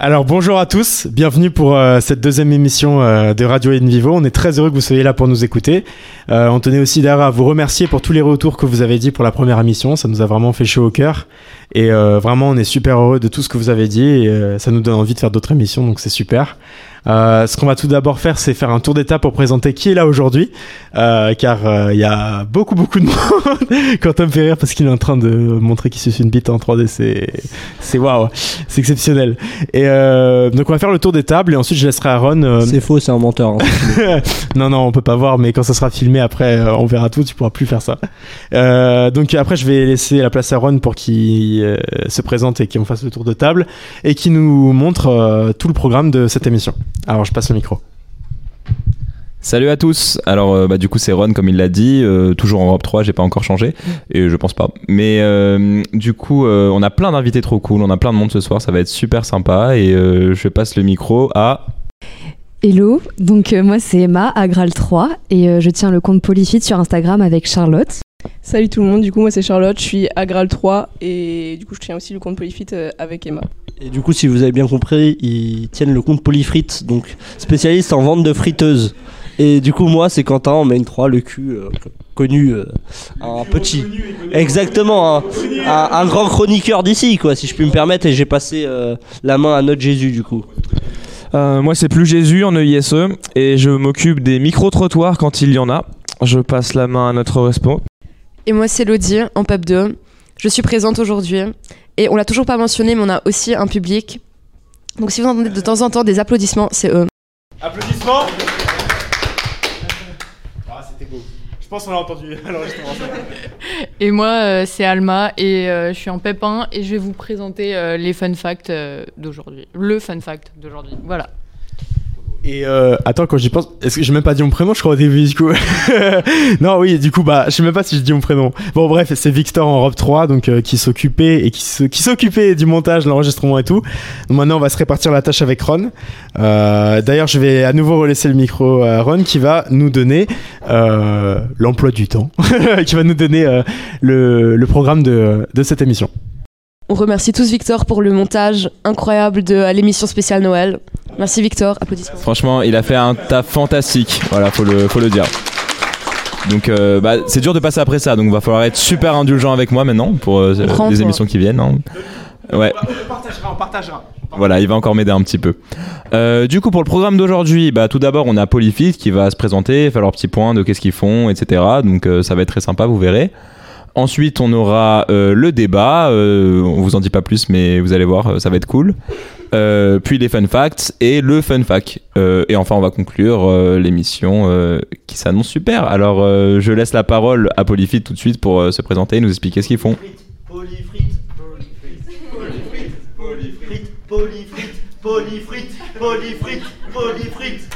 Alors bonjour à tous, bienvenue pour euh, cette deuxième émission euh, de Radio In Vivo. On est très heureux que vous soyez là pour nous écouter. Euh, on tenait aussi d'ailleurs à vous remercier pour tous les retours que vous avez dit pour la première émission. Ça nous a vraiment fait chaud au cœur. Et euh, vraiment, on est super heureux de tout ce que vous avez dit. Et euh, ça nous donne envie de faire d'autres émissions, donc c'est super. Euh, ce qu'on va tout d'abord faire, c'est faire un tour d'étape pour présenter qui est là aujourd'hui, euh, car euh, il y a beaucoup beaucoup de monde. Quentin me fait rire parce qu'il est en train de montrer qu'il suce une bite en 3D, c'est c'est waouh, c'est exceptionnel. Et euh, donc on va faire le tour des tables et ensuite je laisserai Aaron. C'est faux, c'est un menteur. hein. non non, on peut pas voir, mais quand ça sera filmé après, on verra tout. Tu pourras plus faire ça. Euh, donc après, je vais laisser la place à Aaron pour qu'il euh, se présente et qu'on fasse le tour de table et qui nous montre euh, tout le programme de cette émission. Alors je passe le micro. Salut à tous. Alors euh, bah, du coup c'est Ron comme il l'a dit, euh, toujours en Europe 3, j'ai pas encore changé et je pense pas. Mais euh, du coup euh, on a plein d'invités trop cool, on a plein de monde ce soir, ça va être super sympa et euh, je passe le micro à Hello, donc euh, moi c'est Emma, Agral3, et euh, je tiens le compte Polyfit sur Instagram avec Charlotte. Salut tout le monde, du coup moi c'est Charlotte, je suis Agral 3 et du coup je tiens aussi le compte Polyfit euh, avec Emma. Et du coup, si vous avez bien compris, ils tiennent le compte Polyfrites, donc spécialiste en vente de friteuses. Et du coup, moi, c'est Quentin, on met une 3, le cul, euh, connu, euh, un petit. Exactement, un, un- un grand chroniqueur d'ici, quoi, si je puis me permettre, et j'ai passé euh, la main à notre Jésus, du coup. Euh, moi, c'est plus Jésus en EISE et je m'occupe des micro-trottoirs quand il y en a. Je passe la main à notre respo. Et moi, c'est Lodi, en PEP 2. Je suis présente aujourd'hui. Et on l'a toujours pas mentionné, mais on a aussi un public. Donc si vous entendez de temps en temps des applaudissements, c'est eux. Applaudissements. Ah, c'était beau. Je pense qu'on l'a entendu. Et moi, euh, c'est Alma et euh, je suis en pépin et je vais vous présenter euh, les fun facts euh, d'aujourd'hui. Le fun fact d'aujourd'hui. Voilà. Et euh, attends, quand j'y pense, est-ce que j'ai même pas dit mon prénom, je crois au début du coup? non, oui, du coup, bah, je sais même pas si je dis mon prénom. Bon, bref, c'est Victor en Europe 3, donc euh, qui s'occupait et qui s'occupait du montage, l'enregistrement et tout. Donc, maintenant, on va se répartir la tâche avec Ron. Euh, D'ailleurs, je vais à nouveau relaisser le micro à Ron qui va nous donner euh, l'emploi du temps, qui va nous donner euh, le, le programme de, de cette émission. On remercie tous Victor pour le montage incroyable de à l'émission spéciale Noël. Merci Victor, applaudissements. Franchement, il a fait un taf fantastique. Voilà, faut le, faut le dire. Donc, euh, bah, c'est dur de passer après ça. Donc, va falloir être super indulgent avec moi maintenant pour euh, les émissions qui viennent. hein. Ouais. On partagera, on partagera. Voilà, il va encore m'aider un petit peu. Euh, du coup, pour le programme d'aujourd'hui, bah, tout d'abord, on a Polyfit qui va se présenter, faire leur petit point de qu'est-ce qu'ils font, etc. Donc, euh, ça va être très sympa, vous verrez. Ensuite, on aura euh, le débat. euh, on vous en dit pas plus, mais vous allez voir, euh, ça va être cool. Euh, puis les fun facts et le fun fact. Euh, et enfin, on va conclure euh, l'émission euh, qui s'annonce super. Alors, euh, je laisse la parole à Polyfit tout de suite pour euh, se présenter et nous expliquer ce qu'ils font. Polyfrites, polyfrites, polyfrites, polyfrites, polyfrites, polyfrites, polyfrites.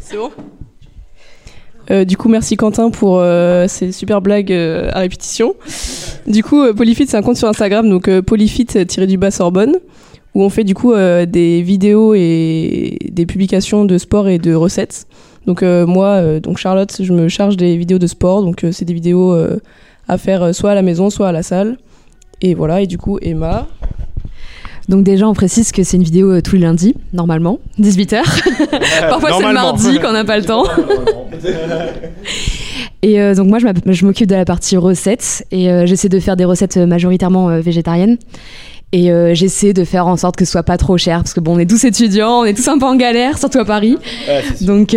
C'est bon Euh, du coup, merci Quentin pour euh, ces super blagues euh, à répétition. Du coup, Polyfit, c'est un compte sur Instagram, donc euh, polyfit-du-bas Sorbonne, où on fait du coup des vidéos et des publications de sport et de recettes. Donc moi, donc Charlotte, je me charge des vidéos de sport, donc c'est des vidéos à faire soit à la maison, soit à la salle. Et voilà, et du coup, Emma. Donc déjà, on précise que c'est une vidéo euh, tous les lundis, normalement, 18h. Parfois c'est le mardi quand on n'a pas le temps. Et euh, donc moi, je m'occupe de la partie recettes et euh, j'essaie de faire des recettes majoritairement euh, végétariennes. Et j'essaie de faire en sorte que ce soit pas trop cher parce que bon, on est tous étudiants, on est tous un peu en galère, surtout à Paris. Donc,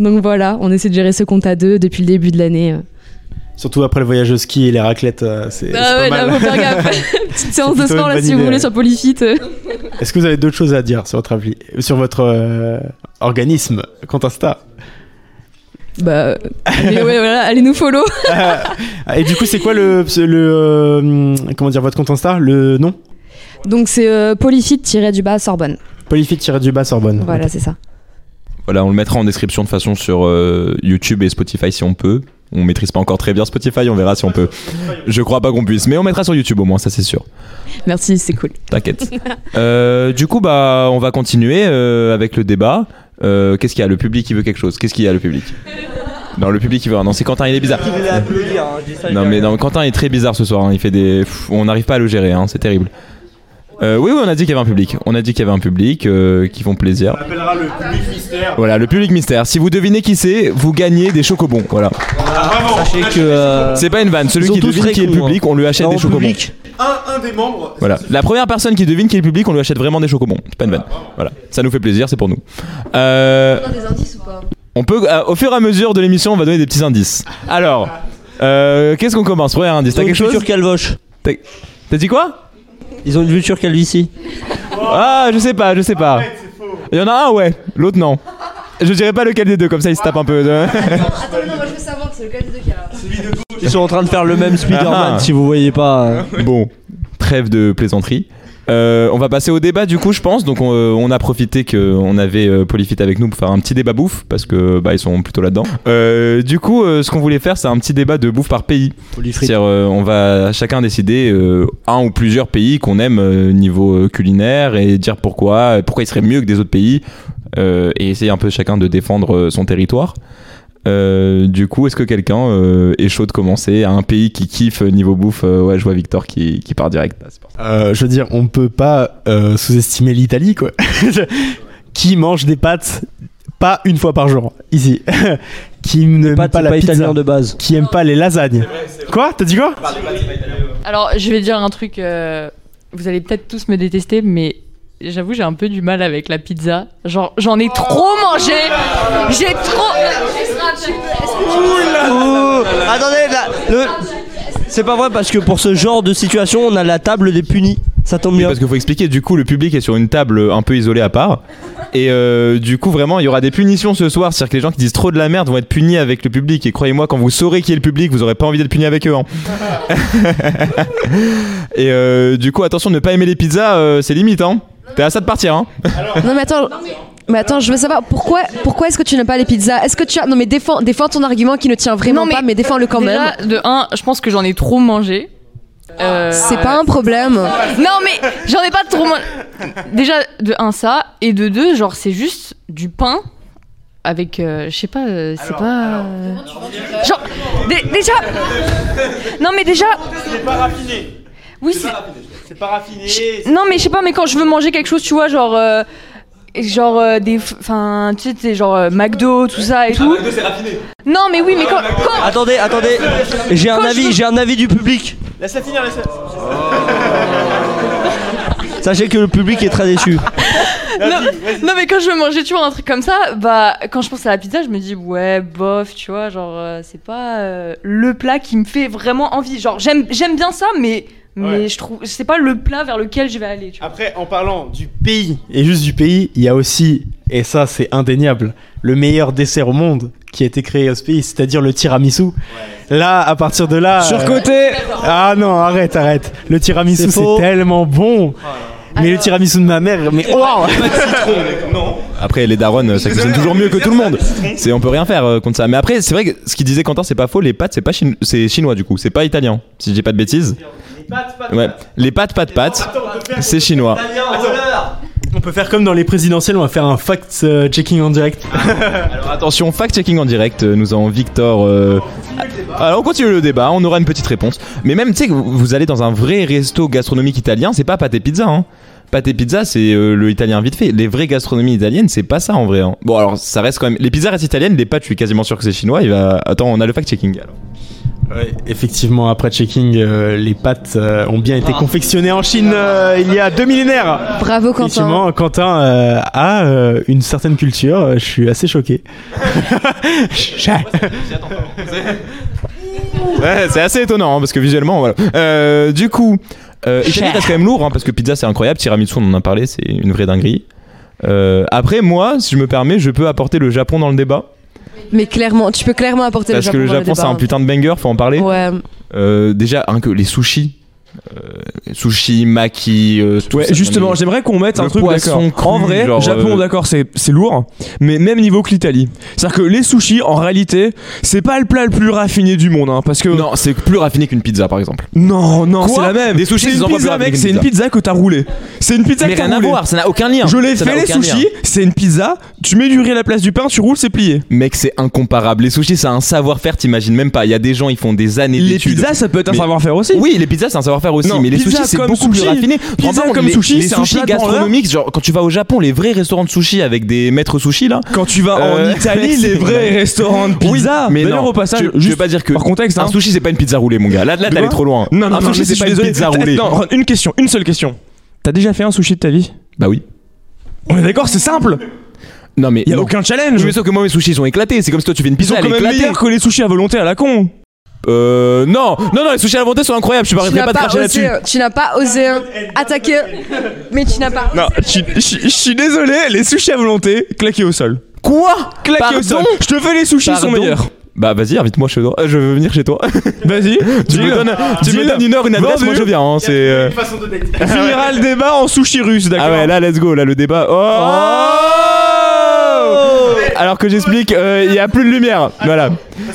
donc voilà, on essaie de gérer ce compte à deux depuis le début de l'année. Surtout après le voyage au ski et les raclettes, euh, c'est Ah pas ouais, mal. là, faut faire gaffe. Petite séance de sport là si vous voulez sur Polyfit. Est-ce que vous avez d'autres choses à dire sur votre appli, sur votre euh, organisme, compte Insta? Bah, allez, ouais, voilà, allez nous follow. Et du coup, c'est quoi le, le euh, comment dire votre compte Insta, le nom? Donc c'est euh, Polyfit-du-bas Sorbonne. Polyfit-du-bas Sorbonne. Voilà, c'est ça. Voilà, on le mettra en description de façon sur euh, YouTube et Spotify si on peut. On maîtrise pas encore très bien Spotify, on verra si on peut. Je crois pas qu'on puisse, mais on mettra sur YouTube au moins, ça c'est sûr. Merci, c'est cool. T'inquiète. Euh, du coup, bah, on va continuer euh, avec le débat. Euh, Qu'est-ce qu'il y a? Le public qui veut quelque chose. Qu'est-ce qu'il y a le public? Non, le public qui veut. Non, c'est Quentin, il est bizarre. Qui voulait applaudir, hein, je dis ça, je Non mais non, Quentin est très bizarre ce soir. hein. Il fait des, on n'arrive pas à le gérer. hein. C'est terrible. Euh, oui, oui, on a dit qu'il y avait un public. On a dit qu'il y avait un public euh, qui font plaisir. On appellera le public mystère. Voilà, le public mystère. Si vous devinez qui c'est, vous gagnez des chocobons. Voilà. Sachez que. euh, C'est pas une vanne. Celui Ils sont qui tous devine très qui est le cons, hein. public, on lui achète des chocobons. public, Un, un des membres. Voilà. La première personne qui devine qui est le public, on lui achète vraiment des chocobons. C'est pas une vanne. Voilà. Ça nous fait plaisir, c'est pour nous. Euh, On a des indices ou pas? on peut, euh, au fur et à mesure de l'émission, on va donner des petits indices. Alors, euh, qu'est-ce qu'on commence? Premier indice. T'as quelque chose? Future calvoche. T'as dit quoi? Ils ont une future calvitie. Ah, je sais pas, je sais pas. Il y en a un, ouais. L'autre, non. Je dirais pas lequel des deux, comme ça il se tape un peu. de- Attends, non, moi je veux savoir, c'est lequel des deux qui a là. Ils sont en train de faire le même Spider-Man Ah. si vous voyez pas. Bon, trêve de plaisanterie. Euh, on va passer au débat du coup, je pense. Donc on, euh, on a profité qu'on avait euh, Polyfit avec nous pour faire un petit débat bouffe parce que bah ils sont plutôt là-dedans. Euh, du coup, euh, ce qu'on voulait faire, c'est un petit débat de bouffe par pays. C'est-à-dire, euh, on va chacun décider euh, un ou plusieurs pays qu'on aime euh, niveau culinaire et dire pourquoi, pourquoi ils seraient mieux que des autres pays euh, et essayer un peu chacun de défendre son territoire. Euh, du coup, est-ce que quelqu'un euh, est chaud de commencer à un pays qui kiffe euh, niveau bouffe Euh, Ouais, je vois Victor qui, qui part direct. Euh, je veux dire, on peut pas euh, sous-estimer l'Italie, quoi. qui mange des pâtes pas une fois par jour, ici. qui n'aime Pâtes, pas c'est la pas pizza. de base. Qui aime pas les lasagnes. Quoi? T'as dit quoi? Alors, je vais dire un truc. euh, vous allez peut-être tous me détester, mais j'avoue, j'ai un peu du mal avec la pizza. Genre, j'en ai trop mangé. J'ai trop. Oh, attendez, là, le- c'est pas vrai parce que pour ce genre de situation, on a la table des punis. Ça tombe Oui, bien. parce qu'il faut expliquer, du coup, le public est sur une table un peu isolée à part. Et euh, du coup, vraiment, il y aura des punitions ce soir. C'est-à-dire que les gens qui disent trop de la merde vont être punis avec le public. Et croyez-moi, quand vous saurez qui est le public, vous aurez pas envie d'être puni avec eux. hein. et euh, du coup, attention, ne pas aimer les pizzas, euh, c'est limite. Hein. T'es à ça de partir. Hein. Non mais attends. Mais attends, je veux savoir pourquoi, pourquoi est-ce que tu n'aimes pas les pizzas? Est-ce que tu as non mais défends, défends ton argument qui ne tient vraiment Non, mais pas, mais défends-le quand même. Déjà, de un, je pense que j'en ai trop mangé. Euh, C'est pas un problème. Non mais j'en ai pas trop mangé. Déjà de un ça et de deux genre c'est juste du pain avec euh, je sais pas euh, c'est pas euh, genre dé- déjà non mais déjà C'est pas raffiné. oui c'est C'est pas raffiné. non mais je sais pas mais quand je veux manger quelque chose tu vois genre euh, genre euh, des enfin tu sais c'est genre euh, McDo tout ça et tout non mais oui mais quand, quand- Attendez, attendez. J'ai un avis, veux- j'ai un avis du public. Laisse-la finir, laisse-la. Sachez que le public est très déçu. non, non, mais quand je veux manger tu vois un truc comme ça bah quand je pense à la pizza je me dis ouais bof tu vois genre euh, c'est pas euh, le plat qui me fait vraiment envie genre j'aime j'aime bien ça mais mais Ouais. je trouve c'est pas le plat vers lequel je vais aller tu vois. Après, en parlant du pays, et juste du pays, il y a aussi, et ça c'est indéniable, le meilleur dessert au monde qui a été créé ce pays, c'est-à-dire le tiramisu. Là, à partir de là... euh, Surcoté Ah non, arrête, arrête. Le tiramisu, C'est tellement bon. Mais le tiramisu de ma mère, mais waouh Après, les darons, ça cuisine toujours mieux que tout le monde. C'est, on peut rien faire euh, contre ça. Mais après, c'est vrai que ce qu'il disait Quentin, c'est pas faux. Les pâtes, c'est pas chino- c'est chinois du coup. C'est pas italien. Si je dis pas de bêtises. Ouais. Les pâtes, pâtes, pâtes, c'est chinois. On peut faire comme dans les présidentielles, on va faire un fact-checking en direct. Alors attention, fact-checking en direct. euh, Nous avons Victor. euh, Alors on continue le débat. On aura une petite réponse. Mais même, tu sais, que vous allez dans un vrai resto gastronomique italien, c'est pas pâte et pizza. Hein. Pâte et pizza, c'est euh, le italien vite fait. Les vraies gastronomies italiennes, c'est pas ça en vrai. hein. Bon, alors ça reste quand même. Les pizzas restent italiennes, les pâtes, je suis quasiment sûr que c'est chinois. Il va. Attends, on a le fact-checking. alors. Ouais, effectivement, après checking, euh, les pâtes euh, ont bien été confectionnées en Chine euh, il y a deux millénaires. Bravo Quentin. Effectivement, Quentin euh, a euh, une certaine culture. Je suis assez choqué. Ouais, c'est assez étonnant hein, parce que visuellement, voilà. Euh, du coup, euh, Italie reste quand même lourd hein, parce que pizza c'est incroyable, tiramisu on en a parlé, c'est une vraie dinguerie. Euh, après, moi, si je me permets, je peux apporter le Japon dans le débat Mais clairement, tu peux clairement apporter parce le que Japon le dans Japon c'est un putain de banger, faut en parler. Ouais. Euh, déjà, hein, que les sushis, sushi, maki, euh, tout Ouais, ça, justement, j'aimerais qu'on mette un truc d'accord. En vrai, genre, Japon, euh, d'accord, c'est c'est lourd, mais même niveau que l'Italie. C'est-à-dire que les sushis, en réalité, c'est pas le plat le plus raffiné du monde, hein, parce que Non, c'est plus raffiné qu'une pizza par exemple. non, non, Quoi c'est la même. Des sushis, c'est une pizza, mec, c'est une pizza. que t'as roulé. C'est une pizza Mais que t'as rien à roulé. voir, ça n'a aucun lien. Je l'ai Ça fait les lien. sushis, c'est une pizza, tu mets du riz à la place du pain, tu roules, c'est plié. Mec, c'est incomparable. Les sushis, c'est un savoir-faire, t'imagines même pas. Il y a des gens, ils font des années Les d'études. pizzas, ça peut être un Mais- savoir-faire aussi. Oui, les pizzas, c'est un savoir-faire. Faire aussi, Non, mais les sushis c'est beaucoup plus sushi. raffiné. Te rends Pizza compte, comme les, sushi, les sushis gastronomiques, genre quand tu vas au Japon, les vrais restaurants de sushi avec des maîtres sushi là. Quand tu vas Euh, en Italie, les vrais restaurants de pizza. mais D'ailleurs, non, au passage, tu juste veux pas dire que par contexte, un hein. sushi c'est pas une pizza roulée, mon gars. Là, là t'allais trop loin. Non, non, un non, sushi c'est je pas une pizza roulée. Non, une question, une seule question. T'as déjà fait un sushi de ta vie? Bah oui. On est d'accord, c'est simple. Non mais Il y a non. aucun challenge. Oui, mais sauf que moi mes sushis sont éclatés. C'est comme si toi tu fais une Ils pizza, sont elle quand même éclatée. meilleurs que les sushis à volonté à la con. Euh non, non non, les sushis à la volonté sont incroyables. Je m'arrêterai n'as pas de cracher là-dessus. osé, tu n'as pas osé attaquer, mais tu n'as pas. Non, je suis- désolé, les sushis à volonté, claqués au sol. Quoi? Claqués Pardon au sol. Je te fais les sushis sont meilleurs. Bah vas-y, invite-moi chez toi. Euh, Je veux venir chez toi. Vas-y, tu me donnes, tu me donnes une heure, une adresse, Vendu. moi je viens. hein, c'est. euh, On finira le débat en sushi russe, d'accord Ah ouais, là let's go, là le débat. Oh, Alors que j'explique, euh, il y a plus de lumière. Voilà.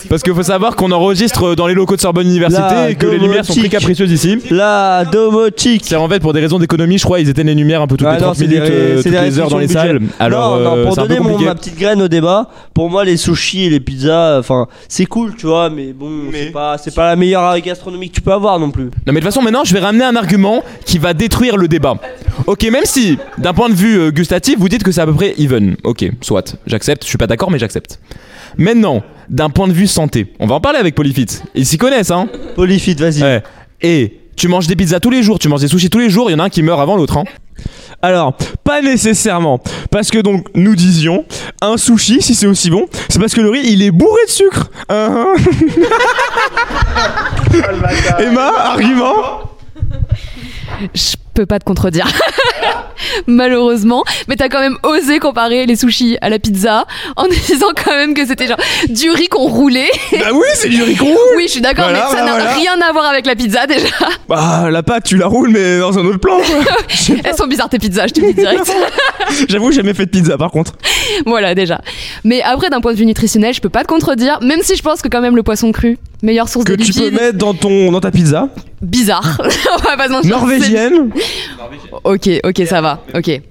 Parce qu'il faut savoir qu'on enregistre dans les locaux de Sorbonne Université La et que les lumières sont très domotique. capricieuses ici. La domotique. C'est en fait pour des raisons d'économie, je crois, ils éteignent les lumières un peu toutes Ah les non, 30 c'est des ré- euh, c'est toutes des les heures dans les restrictions salles. Alors, non, non, euh, pour c'est un peu donner mon- compliqué. ma petite graine au débat, pour moi les sushis et les pizzas, enfin c'est cool, tu vois, mais bon, c'est pas, c'est pas la meilleure gastronomie que tu peux avoir non plus. Non mais de toute façon maintenant je vais ramener un argument qui va détruire le débat. Ok même si d'un point de vue euh, gustatif vous dites que c'est à peu près even. Ok soit j'accepte, je suis pas d'accord mais j'accepte. Maintenant d'un point de vue santé, on va en parler avec Polyfit. Ils s'y connaissent hein. Polyfit, vas-y. Ouais. Et tu manges des pizzas tous les jours, tu manges des sushis tous les jours, il y en a un qui meurt avant l'autre hein. Alors, pas nécessairement. Parce que donc, nous disions, un sushi, si c'est aussi bon, c'est parce que le riz, il est bourré de sucre. Hein, hein. Emma, argument Je peux pas te contredire. Malheureusement. Mais t'as quand même osé comparer les sushis à la pizza en disant quand même que c'était genre du riz qu'on roulait. Bah oui, c'est du riz qu'on roule. Oui, je suis d'accord, Voilà, mais ça voilà, n'a voilà. rien à voir avec la pizza déjà. Bah, la pâte, tu la roules, mais dans un autre plan. quoi. Elles sont bizarres tes pizzas, je te le dis direct. J'avoue, j'ai jamais fait de pizza, par contre. voilà, déjà. Mais après, d'un point de vue nutritionnel, je peux pas te contredire, même si je pense que quand même le poisson cru, meilleure source Que de tu peux mettre dans, ton, dans ta pizza. bizarre. On va pas se mentir. Norvégienne. Ok, ok, ça va. Ok.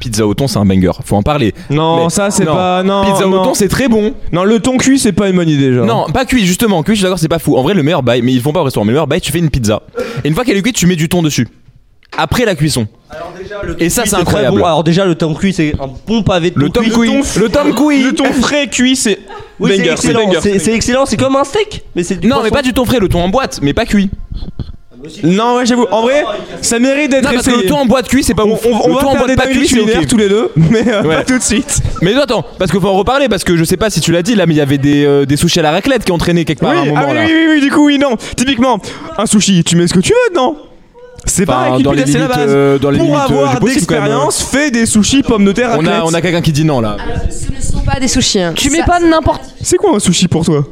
Pizza au thon c'est un banger, faut en parler. Non, Mais- ça, c'est non. pas. Non, Pizza au thon c'est très bon. Non, le thon cuit, c'est pas une bonne idée, genre. Non, pas cuit justement, cuit je suis d'accord c'est pas fou. En vrai le meilleur bail, mais ils font pas au restaurant, mais le meilleur bail tu fais une pizza. Et une fois qu'elle est cuite tu mets du thon dessus. Après la cuisson. Et ça c'est incroyable. bon. Alors déjà le thon cuit c'est un bon pavé de Le thon cuit. Le tom cuit. Le thon frais cuit, c'est. Oui, c'est banger, excellent. banger. C'est c'est excellent. C'est comme un steak, mais c'est du Non mais poisson. pas du thon frais, le thon en boîte, mais pas cuit. Non, ouais, j'avoue. En vrai, ça mérite d'être Non parce que le essayé. thon en boîte cuit c'est pas On, ouf. on- on le va en faire des boîte pas dingueries cuit c'est culinaires ok. tous les deux, mais euh, Ouais. pas tout de suite. Mais attends, parce qu'il faut en reparler, parce que je sais pas si tu l'as dit là, mais il y avait des, euh, des sushis à la raclette qui ont traîné quelque part oui, à un moment ah oui, là. oui, oui, oui, du coup, oui, non. Typiquement, un sushi, tu mets ce que tu veux dedans. C'est pas Enfin, avec dans les pizza, c'est la limites, base. euh, dans les Pour limites, euh, avoir du possible, quand même. d'expérience, fais des sushis pommes de terre On a, raclette. on a quelqu'un qui dit non là. Ce ne sont pas des sushis. hein. Tu mets Ça- pas n'importe. C'est quoi un sushi pour toi?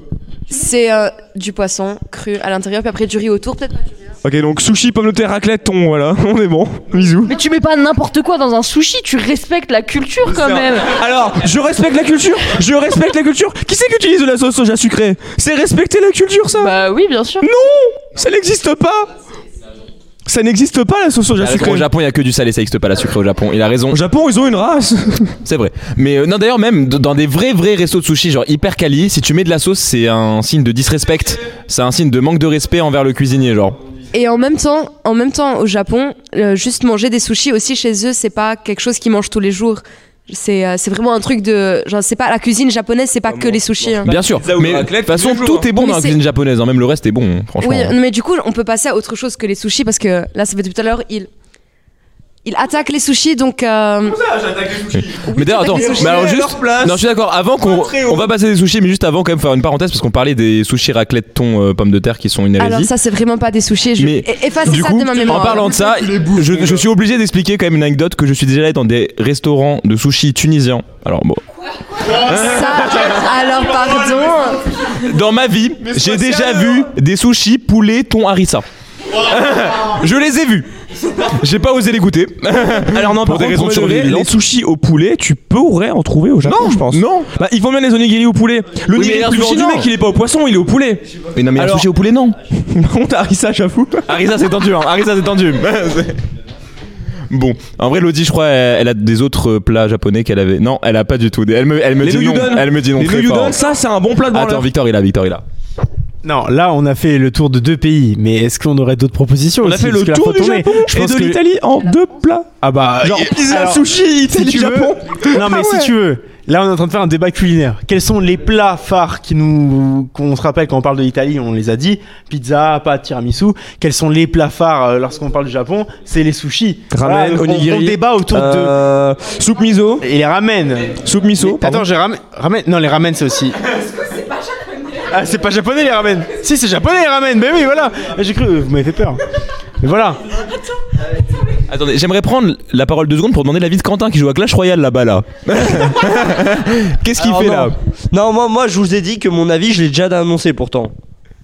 C'est euh, du poisson cru à l'intérieur, puis après du riz autour, peut-être pas du riz. Ok, donc sushi, pommes de terre, raclette, thon, voilà, on est bon. Bisous. Mais tu mets pas n'importe quoi dans un sushi, tu respectes la culture quand même. Alors, je respecte la culture, je respecte la culture. Qui c'est qui utilise de la sauce soja sucrée? C'est respecter la culture, ça? Bah oui, bien sûr. Non Ça n'existe pas Ça n'existe pas la sauce soja Au sucrée. Japon, il y a que du salé, ça existe pas la sucrée au Japon. Il a raison. Au Japon, ils ont une race. C'est vrai. Mais euh, non, d'ailleurs, même d- dans des vrais, vrais restos de sushi, genre hyper quali, si tu mets de la sauce, c'est un signe de disrespect. C'est un signe de manque de respect envers le cuisinier, genre. Et en même temps, en même temps, au Japon, euh, juste manger des sushis aussi chez eux, c'est pas quelque chose qu'ils mangent tous les jours. C'est euh, c'est vraiment un truc de genre c'est pas la cuisine japonaise, c'est pas que les sushis. hein. Bien sûr. pizza ou Mais de raclette toute façon, tous les jours, tout est bon Mais dans la c'est- cuisine japonaise, hein, même le reste est bon, hein, franchement. Oui, mais du coup, on peut passer à autre chose que les sushis parce que là, ça fait depuis tout à l'heure, il il attaque les sushis donc euh, Mais d'ailleurs, attends, les sushis mais alors à juste. leur place. Non, je suis d'accord, avant qu'on. On va passer des sushis, mais juste avant, quand même, faire une parenthèse, parce qu'on parlait des sushis raclette thon euh, pommes de terre qui sont une hérésie. alors ça c'est vraiment pas des sushis, je Mais e- efface du ça coup, de ma mémoire. en parlant de ça, je, je suis obligé d'expliquer quand même une anecdote que je suis déjà allé dans des restaurants de sushis tunisiens. Alors bon, Ça, alors pardon. dans ma vie, j'ai déjà vu des sushis poulet thon harissa. je les ai vus. J'ai pas osé les goûter. Alors non, Pour par des raisons de survie les sushis au poulet, tu pourrais en trouver au Japon, Non, je pense. non. Bah, ils font bien les onigiri au poulet. Le Oui, nigiri un plus vendu, mec, il est pas au poisson, il est au poulet. Mais non, mais un Alors- sushi au poulet, non. Par contre, harissa, j'avoue. Harissa, c'est tendu. Hein. Harissa, c'est tendu. Bon, en vrai, Lodi, je crois, elle, elle a des autres euh, plats japonais qu'elle avait. Non, elle a pas du tout. Elle me, elle me Les dit non. Elle me dit non Les très fort. ça, c'est un bon plat de Attends. Victor, il a, Victor, il a. Non, là, on a fait le tour de deux pays, mais est-ce qu'on aurait d'autres propositions On a fait le tour du tourner. Japon Je et pense de que- l'Italie en deux plats. Ah bah. Genre pizza, alors, sushi, Italie, si tu veux- Japon. Non, mais Ah si ouais. tu veux, là, on est en train de faire un débat culinaire. Quels sont les plats phares qui nous, qu'on se rappelle quand on parle de l'Italie, on les a dit. Pizza, pâte, tiramisu. Quels sont les plats phares euh, lorsqu'on parle du Japon? C'est les sushis. Ramen, donc on- onigiri. On, débat autour de. Euh, soupe miso, Et les ramen. soupe miso. Attends, j'ai ramen. ramen. Non, les ramen, c'est aussi. Ah, c'est pas japonais les ramen. Si, c'est japonais les ramen. Mais oui, voilà. J'ai cru, vous m'avez fait peur. Mais voilà. Attendez, j'aimerais prendre la parole deux secondes pour demander l'avis de Quentin qui joue à Clash Royale là-bas là. Qu'est-ce qu'il Alors, fait non. là Non, moi, moi, je vous ai dit que mon avis, je l'ai déjà annoncé pourtant.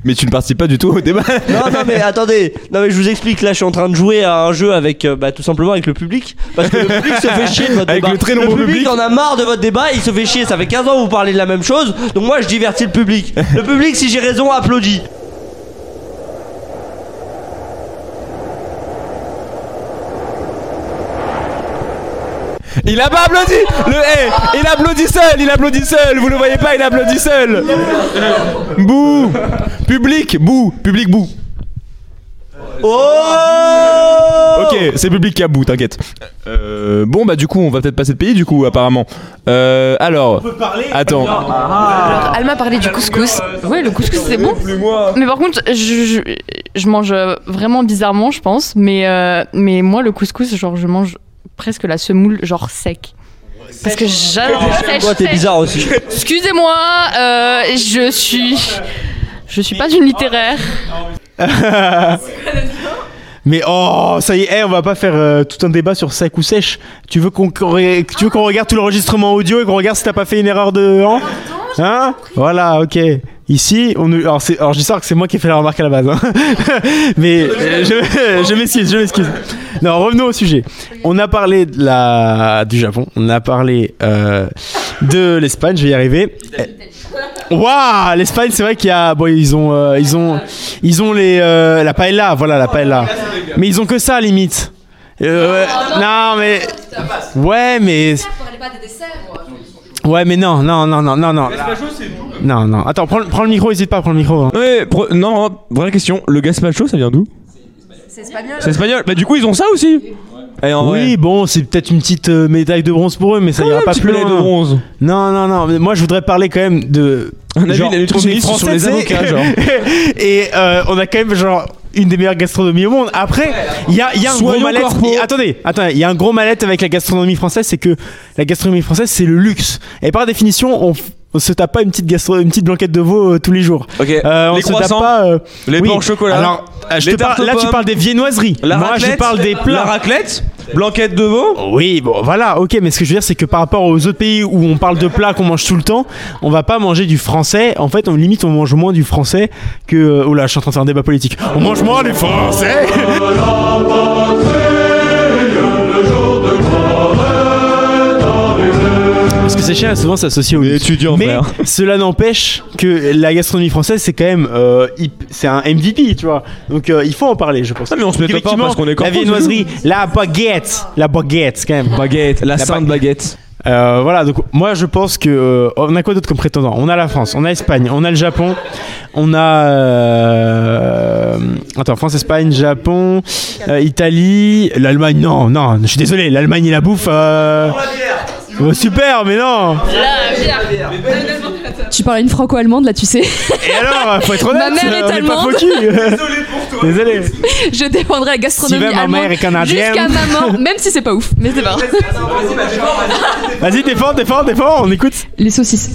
Mais tu ne participes pas du tout au débat. Non, non, mais attendez. Non, mais je vous explique. Là, je suis en train de jouer à un jeu avec, euh, bah, tout simplement avec le public. Parce que le public se fait chier de votre Avec débat. le très nombreux public public. en a marre de votre débat. Il se fait chier. Ça fait 15 ans que vous parlez de la même chose. Donc, moi, je divertis le public. Le public, si j'ai raison, applaudit. Il a pas applaudi Le hey, Il applaudit seul Il applaudit seul Vous le voyez pas, il applaudit seul Bouh Public, bouh Public, bouh Oh Ok, c'est le public qui a bouh, t'inquiète. Euh, bon, bah du coup, on va peut-être passer de pays, du coup, apparemment. Euh, alors... Attends. Alors, Alma parlait du couscous. Ouais, le couscous c'est bon. Mais par contre, je, je, je mange euh, vraiment bizarrement, je pense. Mais, euh, mais moi, le couscous, genre, je mange presque la semoule, genre sec. Parce que j'adore. sèche, Toi, t'es sèche. bizarre aussi. Excusez-moi, euh, je suis. Je suis pas une littéraire. Mais oh, ça y est, on va pas faire euh, tout un débat sur sec ou sèche. Tu veux qu'on qu'on ré- tu veux qu'on regarde tout l'enregistrement audio et qu'on regarde si t'as pas fait une erreur de hein? Hein? Voilà, ok. Ici, on alors, alors je dis ça que c'est moi qui ai fait la remarque à la base. hein. Mais euh, je, je m'excuse, je m'excuse. Non, revenons au sujet. On a parlé de la du Japon, on a parlé euh, de l'Espagne. Je vais y arriver. Waouh, l'Espagne, c'est vrai qu'il y a, bon, ils ont, euh, ils ont, ils ont les, euh, la paella, voilà la paella. Mais ils ont que ça, limite. Euh, non, mais, ouais, mais, ouais, mais non, non, non, non, non, non. Non, non. Attends, prends, prends le micro, hésite pas, prends le micro. hein. Ouais, pro- non, vraie question. Le gazpacho, ça vient d'où? C'est espagnol. C'est espagnol. Bah du coup, ils ont ça aussi. En vrai, Oui, bon, c'est peut-être une petite euh, médaille de bronze pour eux, mais ça quand ira même, pas plus loin. de bronze. Non, non, non. mais Moi, je voudrais parler quand même de. Un avis de la nutritionniste on est sur les avocats, genre. Et euh, on a quand même genre une des meilleures gastronomies au monde. Après, il y a, y a un gros Soyons mal corpo. Attendez, attendez, il y a un gros mal avec la gastronomie française, c'est que la gastronomie française, c'est le luxe. Et par définition, on, f- on se tape pas une petite gastro, une petite blanquette de veau euh, tous les jours. Ok. Euh, on les se tape croissants, pas. euh, les oui. pains au chocolat. Alors, euh, je les te parle- tartes aux là, tu pommes, parles des viennoiseries. la Moi, raclette, je parle des La plats. raclette, blanquette de veau. Oui, bon, voilà, ok, mais ce que je veux dire, c'est que par rapport aux autres pays où on parle de plats qu'on mange tout le temps, on va pas manger du français. En fait, on limite, on mange moins du français que. Oh là, je suis en train de faire un débat politique. On mange moins du français Parce que c'est cher, souvent c'est associé au luxe. étudiant, Mais cela n'empêche que la gastronomie française, c'est quand même. euh, hip- c'est un MVP, tu vois. Donc euh, il faut en parler, je pense. Ah, mais on se met pas parce qu'on est La viennoiserie, la baguette, la baguette, quand même. Baguette, la, La sainte baguette. Euh, voilà, donc moi je pense que. euh, on a quoi d'autre comme prétendant? On a la France, on a l'Espagne, on a le Japon, on a. euh, attends, France, Espagne, Japon, euh, Italie, l'Allemagne, non, non, je suis désolé, l'Allemagne et la bouffe. Oh, super, mais non Tu parles une franco-allemande là, tu sais. Et alors, faut être honnête, Ma mère est on pas allemande. faux cul. Désolé. Je défendrai la gastronomie Steven, ma allemande mère est canadienne. jusqu'à ma mort, même si c'est pas ouf. Mais c'est pas grave. Vas-y, défends, défends, défends, on écoute. Les saucisses.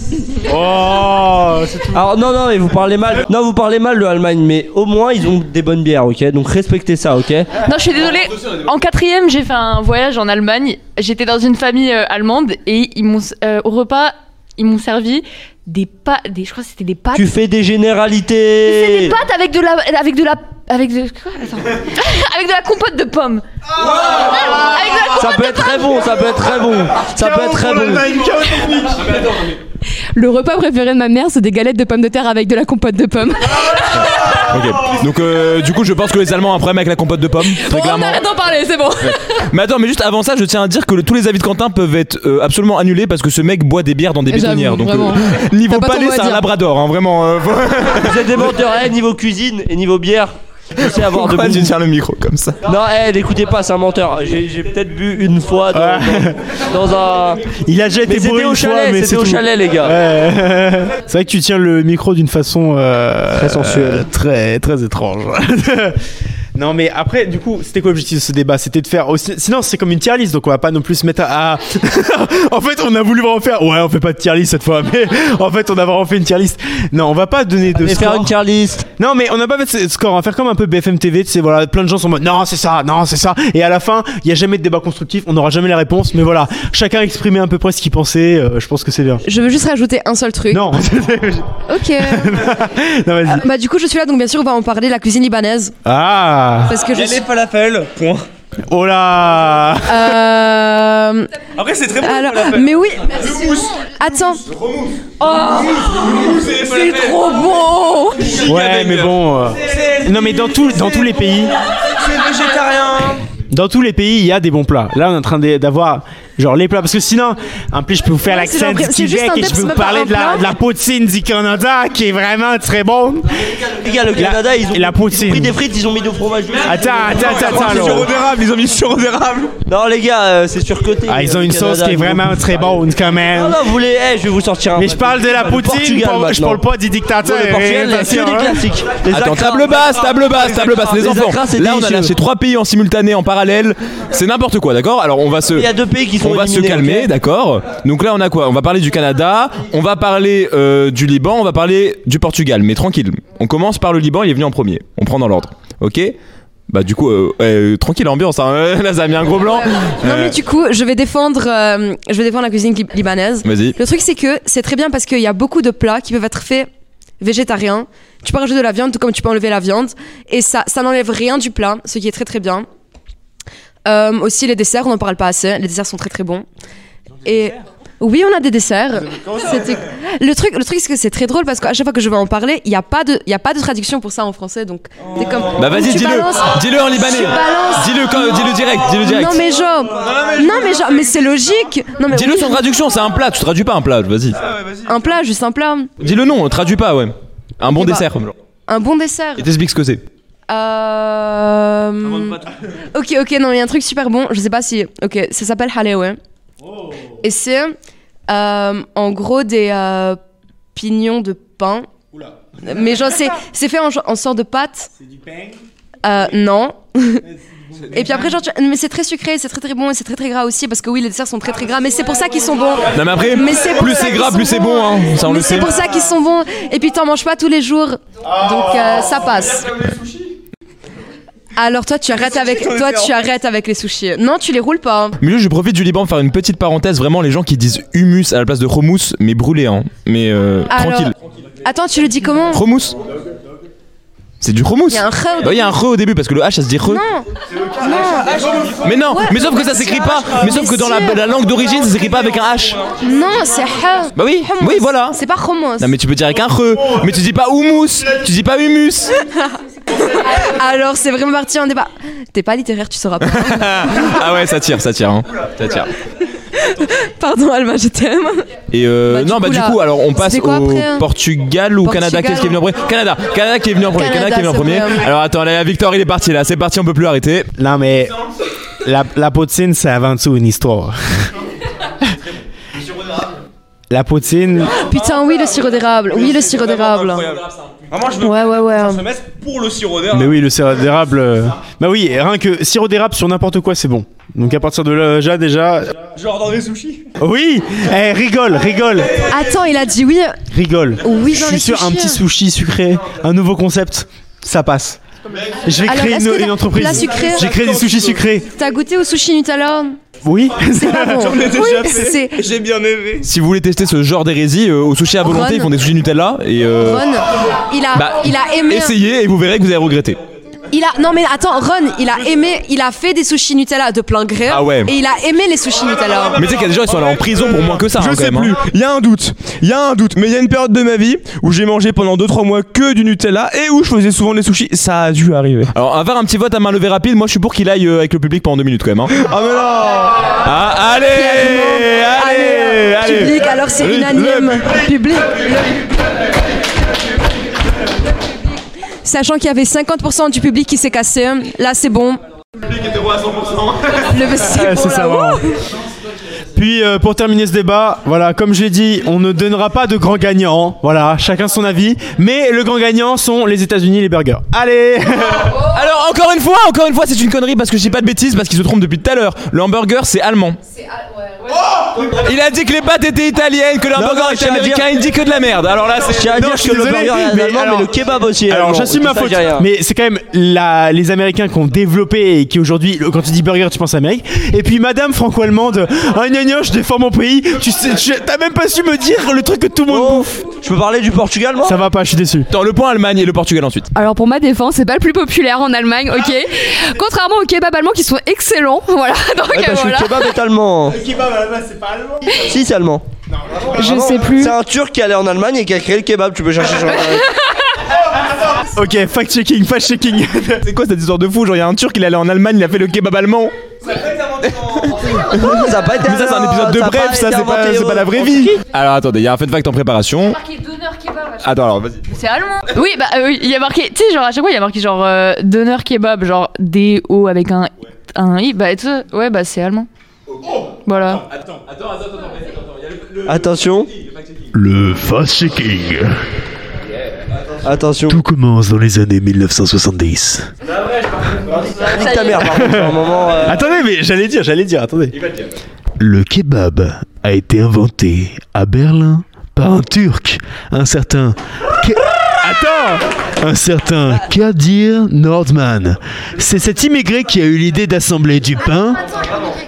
Oh, c'est tout. Alors non non mais vous parlez mal. Non vous parlez mal de l'Allemagne mais au moins ils ont des bonnes bières ok donc respectez ça ok. Non, je suis désolée. En quatrième, j'ai fait un voyage en Allemagne. J'étais dans une famille euh, allemande et ils m'ont euh, au repas, ils m'ont servi des pâtes, des, je crois que c'était des pâtes. Tu fais des C'est des généralités. pâtes avec de la, avec de la, avec de quoi Attends. avec de la compote de pommes. avec de la Ça peut être très bon ça peut être très bon ça peut être très bon. Le repas préféré de ma mère, c'est des galettes de pommes de terre avec de la compote de pommes. Ok. Donc euh, du coup, je pense que les Allemands ont un problème avec la compote de pommes, très Bon, on clairement. arrête d'en parler, c'est bon. Mais attends, mais juste avant ça, je tiens à dire que le- tous les avis de Quentin peuvent être euh, absolument annulés parce que ce mec boit des bières dans des J'avoue, bétonnières. Donc vraiment. euh, niveau T'as pas ton palais, mot à c'est un dire. labrador, hein, vraiment. euh, faut- Vous êtes des menteurs, eh, niveau cuisine et niveau bière. Je sais avoir de Pourquoi tu tiens le micro comme ça Non, eh, n'écoutez pas, c'est un menteur. J'ai j'ai peut-être bu une fois dans, dans- dans un. Il a déjà Mais été bourré c'était au une fois, chalet, mais c'est au tout. chalet, les gars. Ouais. C'est vrai que tu tiens le micro d'une façon euh, Très sensuelle. euh, très très étrange. non mais après du coup c'était quoi l'objectif de ce débat? C'était de faire aussi sinon c'est comme une tier list donc on va pas non plus se mettre à, à- en fait on a voulu vraiment faire ouais on fait pas de tier list cette fois mais en fait on a vraiment fait une tier list. Non on va pas donner de Et faire score. une tier list. Non mais on n'a pas fait de score, on va faire comme un peu BFM TV, tu sais voilà, plein de gens sont en mode non c'est ça, non c'est ça, et à la fin il y a jamais de débat constructif, on n'aura jamais les réponses, mais voilà, chacun exprimait à peu près ce qu'il pensait, euh, je pense que c'est bien. Je veux juste rajouter un seul truc. Non, Ok. non vas-y. bah du coup je suis là donc bien sûr on va en parler la cuisine libanaise Ah, parce que je suis. falafel, point. oh là, Euh... Après, c'est très bon. Alors, mais oui. Attends. Oh, c'est trop bon. ouais mais bon, euh, non mais dans tous dans tous les pays, C'est végétarien. dans tous les pays il y a des bons plats. Là on est en train de- d'avoir genre les plats parce que sinon en plus je peux vous faire Ouais, c'est l'accent du c'est Québec et je peux vous parler de la, plat. de la poutine du Canada qui est vraiment très bonne. Les gars, le Canada, ils ont, la ils ont poutine. pris des frites, ils ont mis du fromage. Attends attends attends Laurent. d'érable, ils ont mis sirop d'érable. Non, les gars, euh, c'est surcoté. Ah, ils euh, ont le une sauce qui est vraiment très bonne quand Non, même. non, vous voulez, je vais vous sortir un. Mais je parle de la poutine, je parle pas du dictateur. Ouais, le Portugal, il y a Attention, que des hein. classiques. Les Attends, table basse, table basse, table basse, les enfants. c'est Là, on a lâché trois pays en simultané, en parallèle. C'est n'importe quoi, d'accord? Alors, on va se. Il y a deux pays qui sont On va se calmer, d'accord Donc là, on a quoi On va parler du Canada, on va parler euh, du Liban, on va parler du Portugal. Mais tranquille, on commence par le Liban, il est venu en premier. On prend dans l'ordre, ok Bah du coup, euh, euh, tranquille ambiance. Hein. Là, ça a mis un gros blanc. Non mais du coup je vais défendre, euh, je vais défendre la cuisine lib- libanaise. Vas-y. Le truc c'est que c'est très bien parce qu'il y a beaucoup de plats qui peuvent être faits végétariens. Tu peux rajouter de la viande tout comme tu peux enlever la viande et ça ça n'enlève rien du plat, ce qui est très très bien. Euh, aussi les desserts, on n'en parle pas assez. Les desserts sont très très bons. Et oui, on a des desserts. C'était- Le truc, le truc c'est que c'est très drôle parce qu'à chaque fois que je vais en parler, il n'y a pas de, il y a pas de traduction pour ça en français. Donc t'es comme. Bah vas-y, dis-le. Dis-le en libanais. Dis-le quand- dis-le direct, dis-le direct. Non mais genre, non mais genre, mais c'est logique. Non mais Dis-le oui, sans traduction, c'est un plat, tu traduis pas un plat, vas-y. un plat, juste un plat, Dis-le non, traduis pas, ouais. Un bon Eh bah, dessert. un bon dessert. Et t'expliques ce que c'est. Euh... Ok, ok, non, il y a un truc super bon. Je sais pas si. Ok, ça s'appelle halewe. Et c'est euh, en gros des euh, pignons de pain. Mais genre, c'est, c'est fait en, en sorte de pâte. C'est du pain? Non. Et puis après, genre, tu- mais c'est très sucré, c'est très très bon et c'est très très gras aussi parce que oui, les desserts sont très très gras, mais c'est pour ça qu'ils sont bons. Non mais après, Mais plus c'est gras, plus c'est bon, hein. Ça on mais le c'est pour ça qu'ils sont bons. Et puis t'en manges pas tous les jours, donc euh, ça passe. Alors toi, tu arrêtes avec toi, tu arrêtes avec les sushis. Non, tu les roules pas. hein. Mais je profite du Liban pour faire une petite parenthèse. Vraiment, les gens qui disent humus à la place de hummus, mais brûlé, hein. Mais euh, Alors, tranquille. Attends, tu le dis comment? Hummus C'est du hummus Il y a un re au Bah, il y a un re au début parce que le H ça se dit re. Non, Mais non, Ouais, mais sauf que ça s'écrit pas. Mais sauf que dans la, langue d'origine, ça s'écrit pas avec un H. non, c'est ha. Bah oui, oui, voilà. C'est pas hummus. Non mais tu peux dire avec un re. Mais tu dis pas hummus, tu dis pas humus. Alors c'est vraiment parti en débat. T'es pas littéraire, tu sauras pas. ah ouais, ça tire, ça tire. Hein. Ça tire. Pardon Alma, je t'aime. Et euh, Bah, du non, coup, bah du là, coup, alors on passe c'était quoi au après, hein Portugal ou Canada? Portugal. Qu'est-ce qui est venu en premier? Canada. Canada qui est venu en premier. Canada, Canada, qui est venu en c'est premier. vrai. Alors attends, là, Victor il est parti là. C'est parti, on peut plus arrêter. Non, mais la, la poutine, c'est avant tout une histoire. La poutine, Putain, oui, le sirop d'érable. Oui, le sirop d'érable. Vraiment, je veux Ouais, ouais, ouais. pour le sirop d'érable. mais oui, le sirop d'érable. euh, Bah oui, rien que sirop d'érable sur n'importe quoi, c'est bon. Donc à partir de là, déjà. Genre dans des sushis. Oui Eh, rigole, rigole, Attends, il a dit oui. rigole. Oui, Je dans suis les sûr, un sushis. petit sushi sucré, un nouveau concept, ça passe. Je vais Alors, créer est-ce une, une entreprise. J'ai créé des sushis sucrés. T'as goûté au sushi Nutella Oui C'est pas bon. J'en ai déjà Oui, fait. c'est. J'ai bien aimé. Si vous voulez tester ce genre d'hérésie, euh, au sushi à volonté, Ron. ils font des sushis Nutella et euh, Ron, il a, bah, il a aimé. essayez et vous verrez que vous allez regretter. Il a non mais attends, Ron, il a aimé, il a fait des sushis Nutella de plein gré. Ah ouais. Et il a aimé les sushis Nutella. Mais tu sais qu'il y a des gens qui sont allés en prison pour moins que ça. Je hein, quand sais même, plus. hein. Il y a un doute. Il y a un doute. Mais il y a une période de ma vie où j'ai mangé pendant 2-3 mois que du Nutella et où je faisais souvent les sushis. Ça a dû arriver. Alors, on va faire un petit vote à main levée rapide. Moi, je suis pour qu'il aille euh, avec le public pendant deux minutes quand même. hein. Ah mais non Ah, allez, allez, allez. Public, alors c'est Le- unanime. Public. Sachant qu'il y avait 50% du public qui s'est cassé, là c'est bon. Le Ouais, c'est ça, vraiment. Puis euh, pour terminer ce débat, voilà, comme je l'ai dit, on ne donnera pas de grand gagnant. Voilà, chacun son avis. Mais le grand gagnant sont les États-Unis, les burgers. Allez Alors, encore une fois, encore une fois, c'est une connerie parce que je dis pas de bêtises parce qu'il se trompe depuis tout à l'heure. Le hamburger, c'est allemand. Il a dit que les pâtes étaient italiennes, que le hamburger non, je était à dire- américain. Il dit que de la merde. Alors là, c'est. Je à Non, dire je suis que le burger mais allemand, alors- mais le kebab aussi est Alors j'assume ma faute, mais c'est quand même la, les Américains qui ont développé et qui aujourd'hui, quand tu dis burger, tu penses Amérique. Et puis Madame franco-allemande, ah je défends mon pays. Tu sais, tu- t'as même pas su me dire le truc que tout le monde Oh, bouffe. je peux parler du Portugal, moi? Ça va pas, je suis déçu. Attends, le point Allemagne et le Portugal ensuite. Alors pour ma défense, c'est pas le plus populaire en Allemagne, ok? Contrairement aux kebabs allemands qui sont excellents, voilà. Donc Ouais, euh, parce que voilà. le kebab est allemand. kebab à la base, c'est pas allemand. Si, c'est allemand. Je Vraiment, sais plus. C'est un turc qui est allé en Allemagne et qui a créé le kebab. Tu peux chercher sur internet. Ok, fact-checking, fact-checking. C'est quoi cette histoire de fou Genre, il y a un turc, il est allé en Allemagne, il a fait le kebab allemand. ça a pas été Mais ça, c'est un épisode de bref, pas ça, c'est pas, c'est pas la vraie en vie. Alors, attendez, il y a un fun fact en préparation. marqué donneur kebab. Attends, alors, vas-y. C'est allemand. Oui, bah euh, il y a marqué, tu sais, genre à chaque fois il y a marqué genre euh, donneur kebab, genre D-O avec un, un I, bah tu sais, ouais, bah c'est allemand. Voilà. Attention, Le fast-checking. Attention. Tout commence dans les années 1970. Nique ta mère, par contre, à un moment. euh, Attendez, mais j'allais dire, j'allais dire, attendez. Le kebab a été inventé à Berlin par un Turc, un certain... Ke- Attends Un certain Kadir Nordman. C'est cet immigré qui a eu l'idée d'assembler du pain,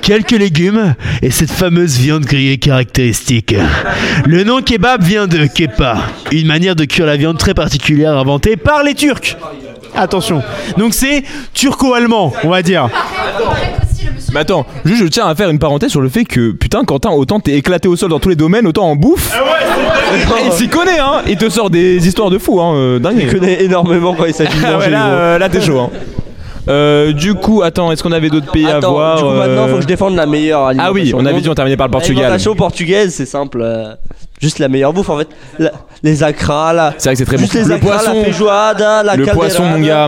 quelques légumes et cette fameuse viande grillée caractéristique. Le nom kebab vient de kepa, une manière de cuire la viande très particulière inventée par les Turcs. Attention. Donc c'est turco-allemand, on va dire. Mais attends, juste je tiens à faire une parenthèse sur le fait que putain Quentin autant t'es éclaté au sol dans tous les domaines autant en bouffe. Et il s'y connaît hein, il te sort des histoires de fou hein, euh, dingue. Je connais énormément quand il s'agit de Ah manger. ouais, là, gros. euh, là t'es chaud hein. Euh, du coup, attends, est-ce qu'on avait d'autres pays à voir du coup, maintenant, euh, faut que je défende la meilleure Ah oui, on avait dit on terminait par le Portugal. L'alimentation portugaise, c'est simple. euh, juste la meilleure bouffe en fait. La- les acras, là. C'est vrai que c'est très bon. Juste les Le acras, poisson, la feijoada, la le poisson, mon gars.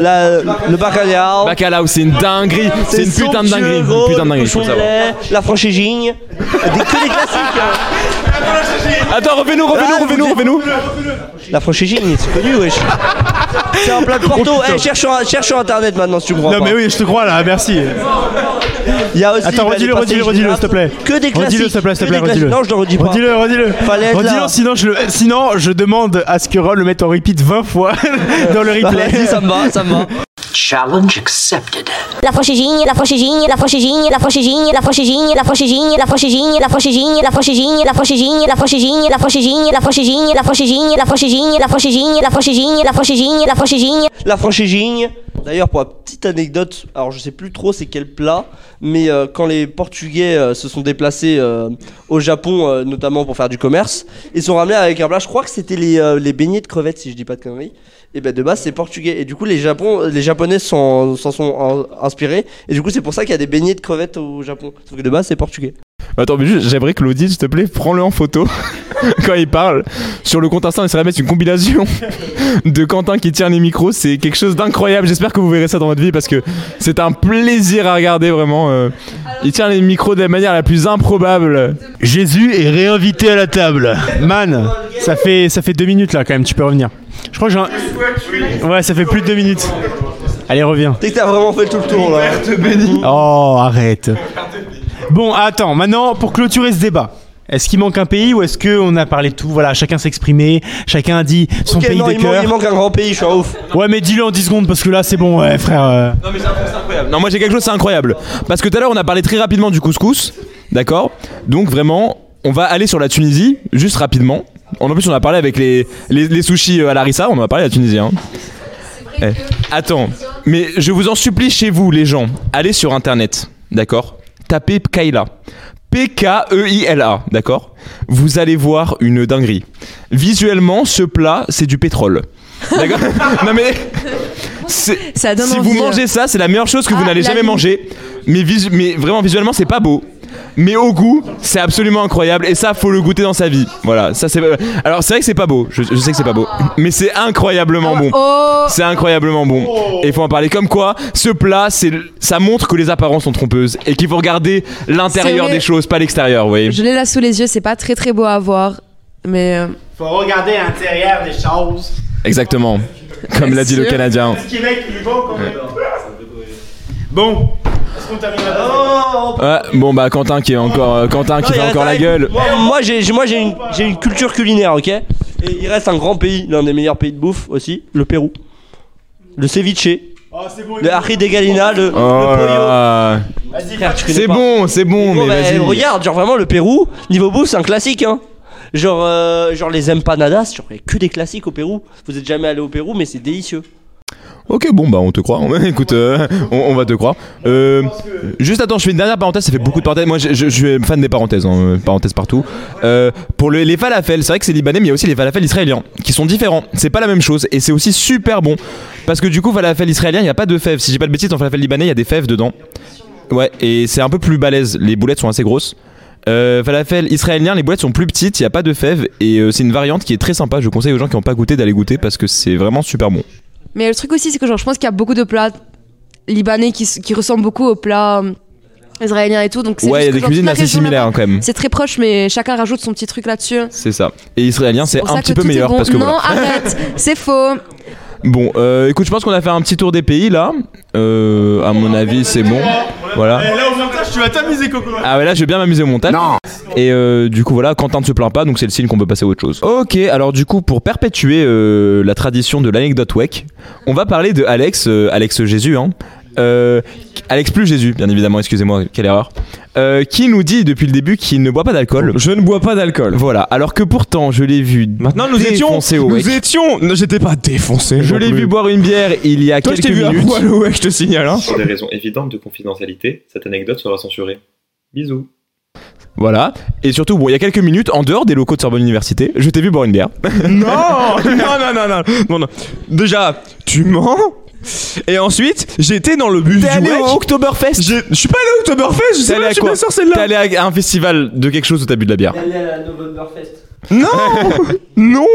la- le bacalhao. Bacalao, c'est une dinguerie, c'est une putain de somptueux, dinguerie, une gros, putain de le dinguerie, faut cochon le de savoir. lait, la franchigigne. des, que des classiques. hein. Attends, refais-nous, refais-nous, Ah, refais-nous. La franchigigne, c'est connu, wesh. C'est un plat de Porto. Eh, cherche, sur, cherche sur internet maintenant si tu crois Non pas. mais oui, je te crois là, merci. Il y a aussi, Attends, bah, redis-le, redis-le, redis-le, s'il te plaît. Que des classiques. Redis-le, s'il te plaît, s'il te plaît, redis-le. Non, je le redis pas. Redis-le, redis-le. Fallait être Redis-le, là. sinon je, le, sinon je demande à ce que Ron le mette en repeat 20 fois dans le Bah, replay. Vas-y, ça me va, ça me va. Challenge accepted. La franchigigne, la franchigigne, la franchigigne, la franchigigne, la franchigigne, la franchigigne, la franchigigne, la franchigigne, la franchigigne, la franchigigne, la franchigigne, la franchigigne, la franchigigne, la franchigigne, la franchigigne, la franchigigne, la franchigigne, la franchigigne, la franchigigne. La franchigigne. D'ailleurs, pour la petite anecdote, alors je sais plus trop c'est quel plat, mais euh, quand les Portugais euh, se sont déplacés euh, au Japon, euh, notamment pour faire du commerce, ils sont ramenés avec un plat. Je crois que c'était les, euh, les beignets de crevettes, si je dis pas de conneries. Et ben de base c'est portugais. Et du coup les Japon, les Japonais s'en sont en- inspirés. Et du coup c'est pour ça qu'il y a des beignets de crevettes au Japon. Sauf que de base c'est portugais. Attends, mais juste, j'aimerais que Claudie, s'il te plaît, prends-le en photo quand il parle. Sur le compte Insta, on essaierait de mettre une compilation de Quentin qui tient les micros. C'est quelque chose d'incroyable. J'espère que vous verrez ça dans votre vie parce que c'est un plaisir à regarder vraiment. euh. Il tient les micros de la manière la plus improbable. Jésus est réinvité à la table. Man, ça fait, ça fait deux minutes là quand même, tu peux revenir. Je crois que j'ai un... Ouais, ça fait plus de deux minutes. Allez, reviens. T'es que t'as vraiment fait tout le tour là. Oh, arrête. Bon, attends, maintenant, pour clôturer ce débat. Est-ce qu'il manque un pays ou est-ce qu'on a parlé de tout Voilà, chacun s'est exprimé, chacun a dit son Ok, pays non, de il, manque, cœur. il manque un grand pays, je suis un ouf. Ouais, mais dis-le en 10 secondes parce que là, c'est bon, ouais, frère. euh. Non, mais c'est incroyable. Non, moi j'ai quelque chose, c'est incroyable. Parce que tout à l'heure, on a parlé très rapidement du couscous. D'accord? Donc vraiment, on va aller sur la Tunisie, juste rapidement. En plus, on a parlé avec les, les, les sushis euh, à Larissa, on en a parlé de la Tunisie. hein. Eh, Attends, mais je vous en supplie chez vous, les gens, allez sur internet, d'accord? Tapez Pkaila. P-K-E-I-L-A, d'accord? Vous allez voir une dinguerie. Visuellement, ce plat, c'est du pétrole. D'accord? Non mais. c'est- Ça donne si envie, vous hein. mangez ça, c'est la meilleure chose que vous Ah, n'allez la jamais vie. manger. Mais, visu- mais vraiment, visuellement, c'est pas beau. Mais au goût, c'est absolument incroyable. Et ça, faut le goûter dans sa vie. Voilà, ça c'est. Alors, c'est vrai que c'est pas beau. Je, je sais que c'est pas beau. Mais c'est incroyablement bon. Oh C'est incroyablement bon. Et il faut en parler. Comme quoi, ce plat, c'est, ça montre que les apparences sont trompeuses. Et qu'il faut regarder l'intérieur des choses, pas l'extérieur, vous voyez. Je l'ai là sous les yeux, c'est pas très très beau à voir. Mais. euh, Faut regarder l'intérieur des choses. Exactement. Comme l'a dit le. Canadien. Québec, il bon est-ce qu'on termine là Ouais, bon bah Quentin qui est encore euh, Quentin qui Non, fait encore la gueule. Moi, moi, j'ai moi, j'ai une, j'ai une culture culinaire, ok? Et il reste un grand pays, l'un des meilleurs pays de bouffe aussi, le Pérou. Le ceviche, Oh, c'est bon. le ají de gallina, le, Oh le pollo. là. C'est pas. bon, c'est bon, Bon, mais bah, vas-y. regarde, genre vraiment le Pérou, niveau bouffe, c'est un classique, hein. Genre, euh, genre les empanadas, genre y a que des classiques au Pérou. Vous êtes jamais allé au Pérou, mais c'est délicieux. Ok, bon bah on te croit. Écoute, euh, on, va te croire. Euh, juste attends, je fais une dernière parenthèse. Ça fait beaucoup de parenthèses. Moi, je, suis fan des parenthèses, hein, parenthèses partout. Euh, pour le- les falafels, c'est vrai que c'est libanais, mais il y a aussi les falafels israéliens qui sont différents. C'est pas la même chose et c'est aussi super bon parce que du coup, falafel israélien, il y a pas de fèves. Si j'ai pas de bêtises, en falafel libanais, il y a des fèves dedans. Ouais, et c'est un peu plus balèze. Les boulettes sont assez grosses. Euh, falafel israélien, les boulettes sont plus petites, il n'y a pas de fèves et euh, c'est une variante qui est très sympa. Je conseille aux gens qui n'ont pas goûté d'aller goûter parce que c'est vraiment super bon. Mais le truc aussi, c'est que genre, je pense qu'il y a beaucoup de plats libanais qui, ressemblent beaucoup aux plats euh, israéliens et tout. Donc Ouais, il y a des cuisines assez similaires quand même. C'est très proche, mais chacun rajoute son petit truc là-dessus. C'est ça. Et israélien, c'est un petit peu meilleur bon. parce que Non, voilà. arrête, c'est faux. Bon, euh, écoute, je pense qu'on a fait un petit tour des pays là. Euh, à mon avis, c'est bon. Voilà. Eh, Là, au montage, tu vas t'amuser, Coco. Ah ouais là je vais bien m'amuser au montage. Non. Et euh, du coup voilà, Quentin ne se plaint pas, donc c'est le signe qu'on peut passer à autre chose. Ok, alors du coup pour perpétuer euh, la tradition de l'anecdote WEC, on va parler de Alex, euh, Alex Jésus, hein. Euh, Alex plus Jésus, bien évidemment, excusez-moi, quelle erreur. Euh, qui nous dit depuis le début qu'il ne boit pas d'alcool? Je ne bois pas d'alcool. Voilà, alors que pourtant je l'ai vu Maintenant, nous étions. défoncer au Nous étions. Non, J'étais pas défoncé. Je l'ai vu boire une bière il y a Toi, je quelques t'ai vu à minutes. poil WEC, je te signale. Hein. Pour des raisons évidentes de confidentialité, cette anecdote sera censurée. Bisous. Voilà. Et surtout, bon, il y a quelques minutes, en dehors des locaux de Sorbonne Université, je t'ai vu boire une bière. non, non, non, non, non, non, non. Déjà, tu mens. Et ensuite, j'étais dans le bus T'es du allé WEC. au Oktoberfest J'ai- Je suis pas allé au Oktoberfest, je T'es sais allé pas, à je suis quoi bien sûr T'es celle-là. allé à un festival de quelque chose où t'as bu de la bière. Non, non.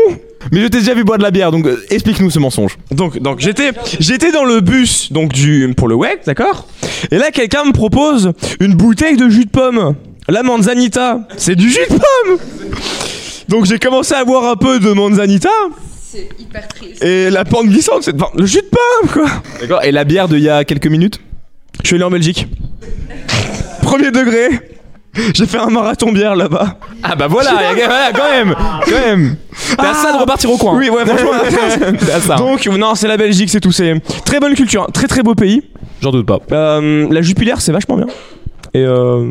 Mais je t'ai déjà vu boire de la bière, donc euh, explique-nous ce mensonge. Donc, donc j'étais, j'étais dans le bus donc du pour le WEC, d'accord? Et là, quelqu'un me propose une bouteille de jus de pomme. La Manzanita, c'est du jus de pomme. Donc j'ai commencé à boire un peu de Manzanita. C'est hyper triste. Et la pente glissante, c'est enfin, le jus de pomme, quoi. D'accord Et la bière d'il y a quelques minutes Je suis allé en Belgique. Premier degré. J'ai fait un marathon bière là-bas. Ah bah voilà, voilà, quand même Quand même T'es à ça de repartir au coin. Oui, ouais, franchement. T'es à ça. Donc, non, c'est la Belgique, c'est tout. C'est très bonne culture, très très beau pays. J'en doute pas. Euh, la Jupiler, c'est vachement bien. Et euh...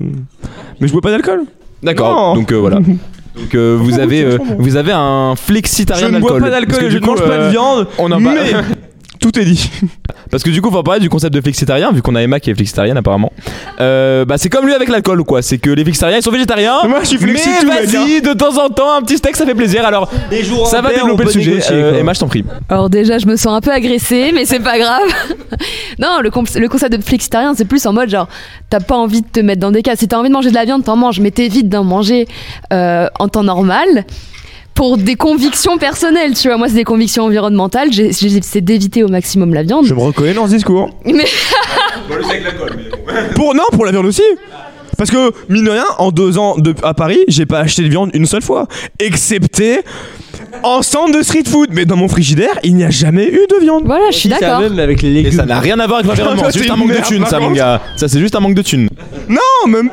Mais je bois pas d'alcool. D'accord, donc euh, voilà. Donc euh, vous avez euh, vous avez un Je flexitarien ne bois d'alcool. pas Parce que d'alcool, du je ne coup, mange pas euh, de viande. On en mais. tout est dit. Parce que du coup, faut en parler du concept de flexitarien, vu qu'on a Emma qui est flexitarienne apparemment. Euh, bah c'est comme lui avec l'alcool quoi. C'est que les flexitariens ils sont végétariens. Moi, je suis flexi mais tout, hein. vas-y, de temps en temps un petit steak ça fait plaisir. Alors Les jours ça va développer on le peut sujet. négocier, Euh, quoi. Emma, je t'en prie. Alors déjà, je me sens un peu agressée, mais c'est pas grave. non, le, com- le concept de flexitarien, c'est plus en mode genre, t'as pas envie de te mettre dans des cas. Si t'as envie de manger de la viande, t'en manges, mais t'évites d'en manger euh, en temps normal. Pour des convictions personnelles, tu vois. Moi, c'est des convictions environnementales. J'ai- j'ai- C'est d'éviter au maximum la viande. Je me reconnais dans ce discours. Mais Pour non, pour la viande aussi. Parce que mine de rien, en deux ans de, à Paris, j'ai pas acheté de viande une seule fois, excepté en centre de street food. Mais dans mon frigidaire, il n'y a jamais eu de viande. voilà, je suis C'est la d'accord. même avec les Et légumes. ça n'a rien à voir avec l'environnement. C'est juste un manque de thunes, ça mon gars. Ça c'est juste un manque de thunes. Non, même.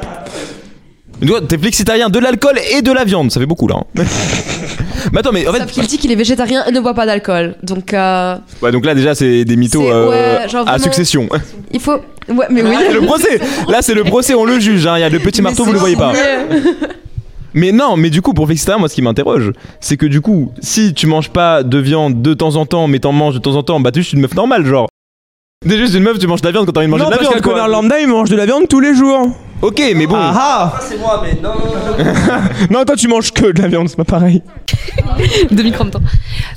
T'es flexitarien de l'alcool et de la viande, ça fait beaucoup là. hein. Mais attends, mais en Sauf fait, qu'il dit qu'il est végétarien et ne boit pas d'alcool. Donc, euh, ouais, donc là déjà c'est des mythos euh, ouais, genre à succession. il faut. Ouais, mais oui. Ah, le procès. Là c'est le procès, on le juge. hein. Il y a le petit Mais marteau, vous le voyez pas. Mais non, mais du coup, pour végétarien, moi, ce qui m'interroge, c'est que du coup, si tu manges pas de viande de temps en temps, mais t'en manges de temps en temps, bah, tu es juste une meuf normale, genre. T'es juste une meuf, tu manges de la viande quand t'as envie de manger Non, de la parce viande, qu'un quoi. connard lambda, il mange de la viande tous les jours. Ok, mais bon. Ah C'est moi, mais non. Non, toi, tu manges que de la viande, c'est pas pareil. Demi temps.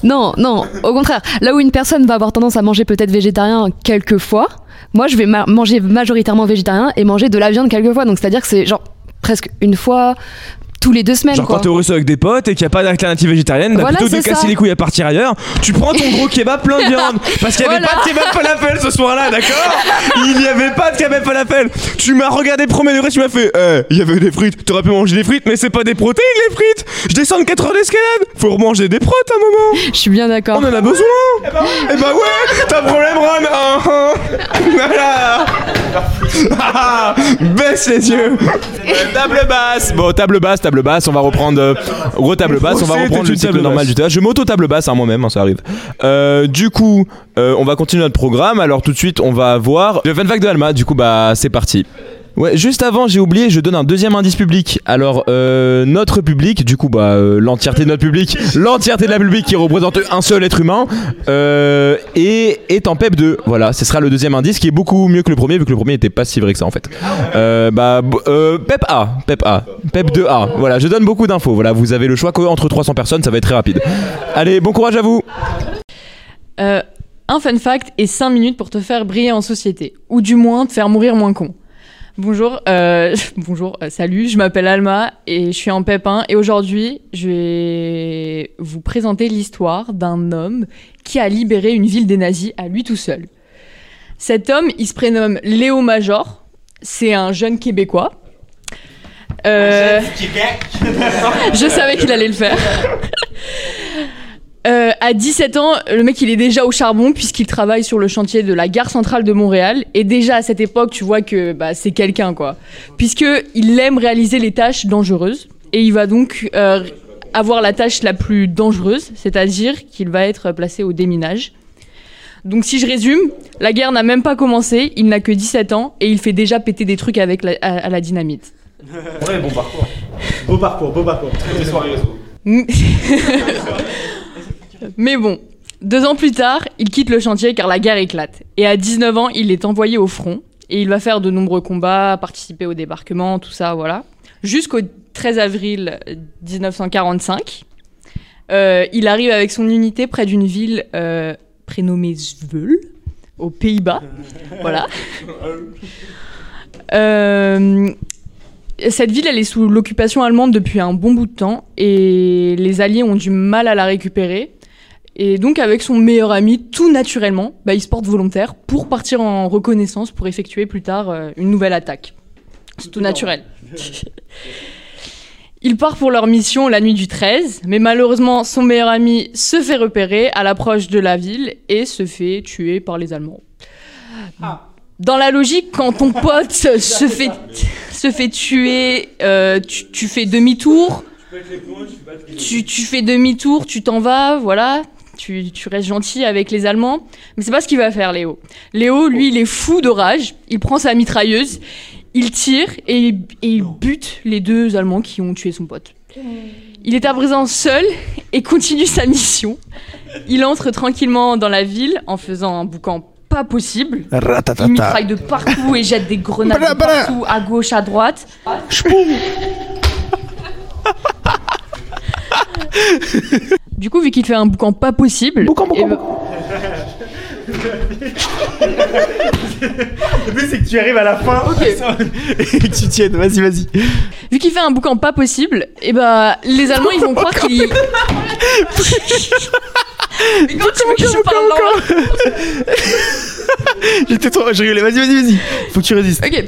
Non, non, au contraire. Là où une personne va avoir tendance à manger peut-être végétarien quelques fois, moi je vais ma- manger majoritairement végétarien et manger de la viande quelques fois. Donc c'est-à-dire que c'est genre presque une fois tous les deux semaines. Genre quoi. quand t'es au resto avec des potes et qu'il n'y a pas d'alternative végétarienne, bah, Voilà, plutôt que de casser les couilles à partir ailleurs, tu prends ton gros kebab plein de viande. Parce qu'il n'y avait Voilà. pas de kebab falafel ce soir-là, d'accord? Il n'y avait pas de kebab falafel. Tu m'as regardé premier degré, tu m'as fait, eh, il y avait des frites, t'aurais pu manger des frites, mais c'est pas des protéines les frites Je descends de 4 heures d'escalade, faut remanger des protes à un moment Je suis bien d'accord. On en a besoin Eh bah ouais, t'as problème Ron hein, hein. Voilà Ah, Baisse les yeux table basse. Bon, table basse, table basse. On va reprendre. euh, gros table basse. On va reprendre le cycle normal du théâtre. Je m'auto table basse hein, moi-même, hein, ça arrive. Euh, du coup, euh, on va continuer notre programme. Alors tout de suite, on va voir le fun fact de Alma. Du coup, bah c'est parti. Ouais, juste avant, j'ai oublié, je donne un deuxième indice public. Alors, euh, notre public, du coup, bah, euh, l'entièreté de notre public, l'entièreté de la public qui représente un seul être humain, euh, et est en PEP 2. Voilà, ce sera le deuxième indice qui est beaucoup mieux que le premier, vu que le premier était pas si vrai que ça en fait. Euh, bah, euh, PEP A, PEP A, PEP 2A. Voilà, je donne beaucoup d'infos. Voilà, vous avez le choix entre 300 personnes, ça va être très rapide. Allez, bon courage à vous. Euh, un fun fact et 5 minutes pour te faire briller en société. Ou du moins te faire mourir moins con. Bonjour, euh, bonjour, euh, salut, je m'appelle Alma et je suis en pépin et aujourd'hui je vais vous présenter l'histoire d'un homme qui a libéré une ville des nazis à lui tout seul. Cet homme, il se prénomme Léo Major, c'est un jeune Québécois. Euh, je savais qu'il allait le faire. Euh, à 17 ans, le mec il est déjà au charbon puisqu'il travaille sur le chantier de la gare centrale de Montréal. Et déjà à cette époque, tu vois que bah, c'est quelqu'un quoi. Puisque il aime réaliser les tâches dangereuses. Et il va donc euh, avoir la tâche la plus dangereuse, c'est-à-dire qu'il va être placé au déminage. Donc si je résume, la guerre n'a même pas commencé, il n'a que 17 ans et il fait déjà péter des trucs avec la, à- à la dynamite. Ouais, bon parcours. Beau parcours, beau parcours. Mm. Mais bon, deux ans plus tard, il quitte le chantier car la guerre éclate. Et à 19 ans, il est envoyé au front. Et il va faire de nombreux combats, participer au débarquement, tout ça, voilà. Jusqu'au 13 avril 1945. Euh, il arrive avec son unité près d'une ville euh, prénommée Zveul, aux Pays-Bas. voilà. Euh, cette ville, elle est sous l'occupation allemande depuis un bon bout de temps et les Alliés ont du mal à la récupérer. Et donc, avec son meilleur ami, tout naturellement, bah, il se porte volontaire pour partir en reconnaissance pour effectuer plus tard euh, une nouvelle attaque. C'est tout naturel. Il part pour leur mission la nuit du 13, mais malheureusement, son meilleur ami se fait repérer à l'approche de la ville et se fait tuer par les Allemands. Dans la logique, quand ton pote se fait, se fait tuer, euh, tu, tu fais demi-tour, tu, tu fais demi-tour, tu t'en vas, voilà, tu, tu restes gentil avec les Allemands. Mais c'est pas ce qu'il va faire, Léo. Léo, lui, il est fou de rage, il prend sa mitrailleuse, il tire et, il- et il bute les deux Allemands qui ont tué son pote. Il est à présent seul et continue sa mission. Il entre tranquillement dans la ville en faisant un boucan pas possible. Il mitraille de partout et jette des grenades de partout, à gauche, à droite. Du coup, vu qu'il fait un boucan pas possible. eh ben- Le but, c'est que tu arrives à la fin et que tu tiennes. Vas-y, vas-y. Vu qu'il fait un boucan pas possible, et bah les Allemands ils vont croire qu'il. Mais quand tu veux que je parle lent J'étais trop. Je rigolais. Vas-y, vas-y, vas-y. Faut que tu résistes. Ok.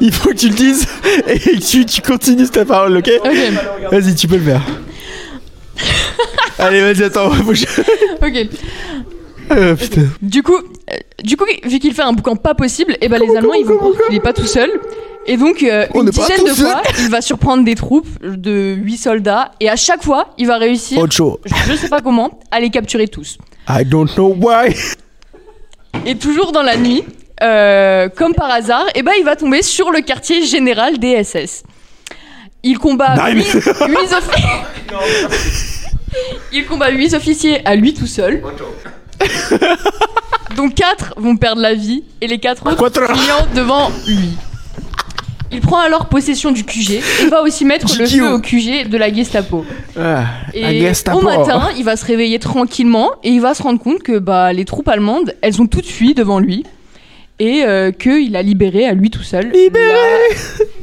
Il faut que tu le dises et que tu, tu continues ta parole, ok? Vas-y, tu peux le faire. Allez, vas-y, attends. Faut que je- Ok. Euh, putain. Du coup, euh, du coup, vu qu'il fait un boucan pas possible, et bah les Allemands ils vont croire qu'il est pas tout seul. Et donc, euh, On une pas dizaine de fois, il va surprendre des troupes de 8 soldats, et à chaque fois, il va réussir, Ocho. je sais pas comment, à les capturer tous. I don't know why. Et toujours dans la nuit, euh, comme par hasard, et ben il va tomber sur le quartier général des SS. Il combat Nine. huit- huit offi- Il combat 8 officiers à lui tout seul. Donc 4 vont perdre la vie et les 4 autres Quatre. clients devant lui. Il prend alors possession du QG et va aussi mettre le feu au QG de la Gestapo. Ah, la Et Gestapo. au matin, il va se réveiller tranquillement et il va se rendre compte que bah, les troupes allemandes, elles ont toutes fui devant lui et euh, qu'il a libéré à lui tout seul Libéré!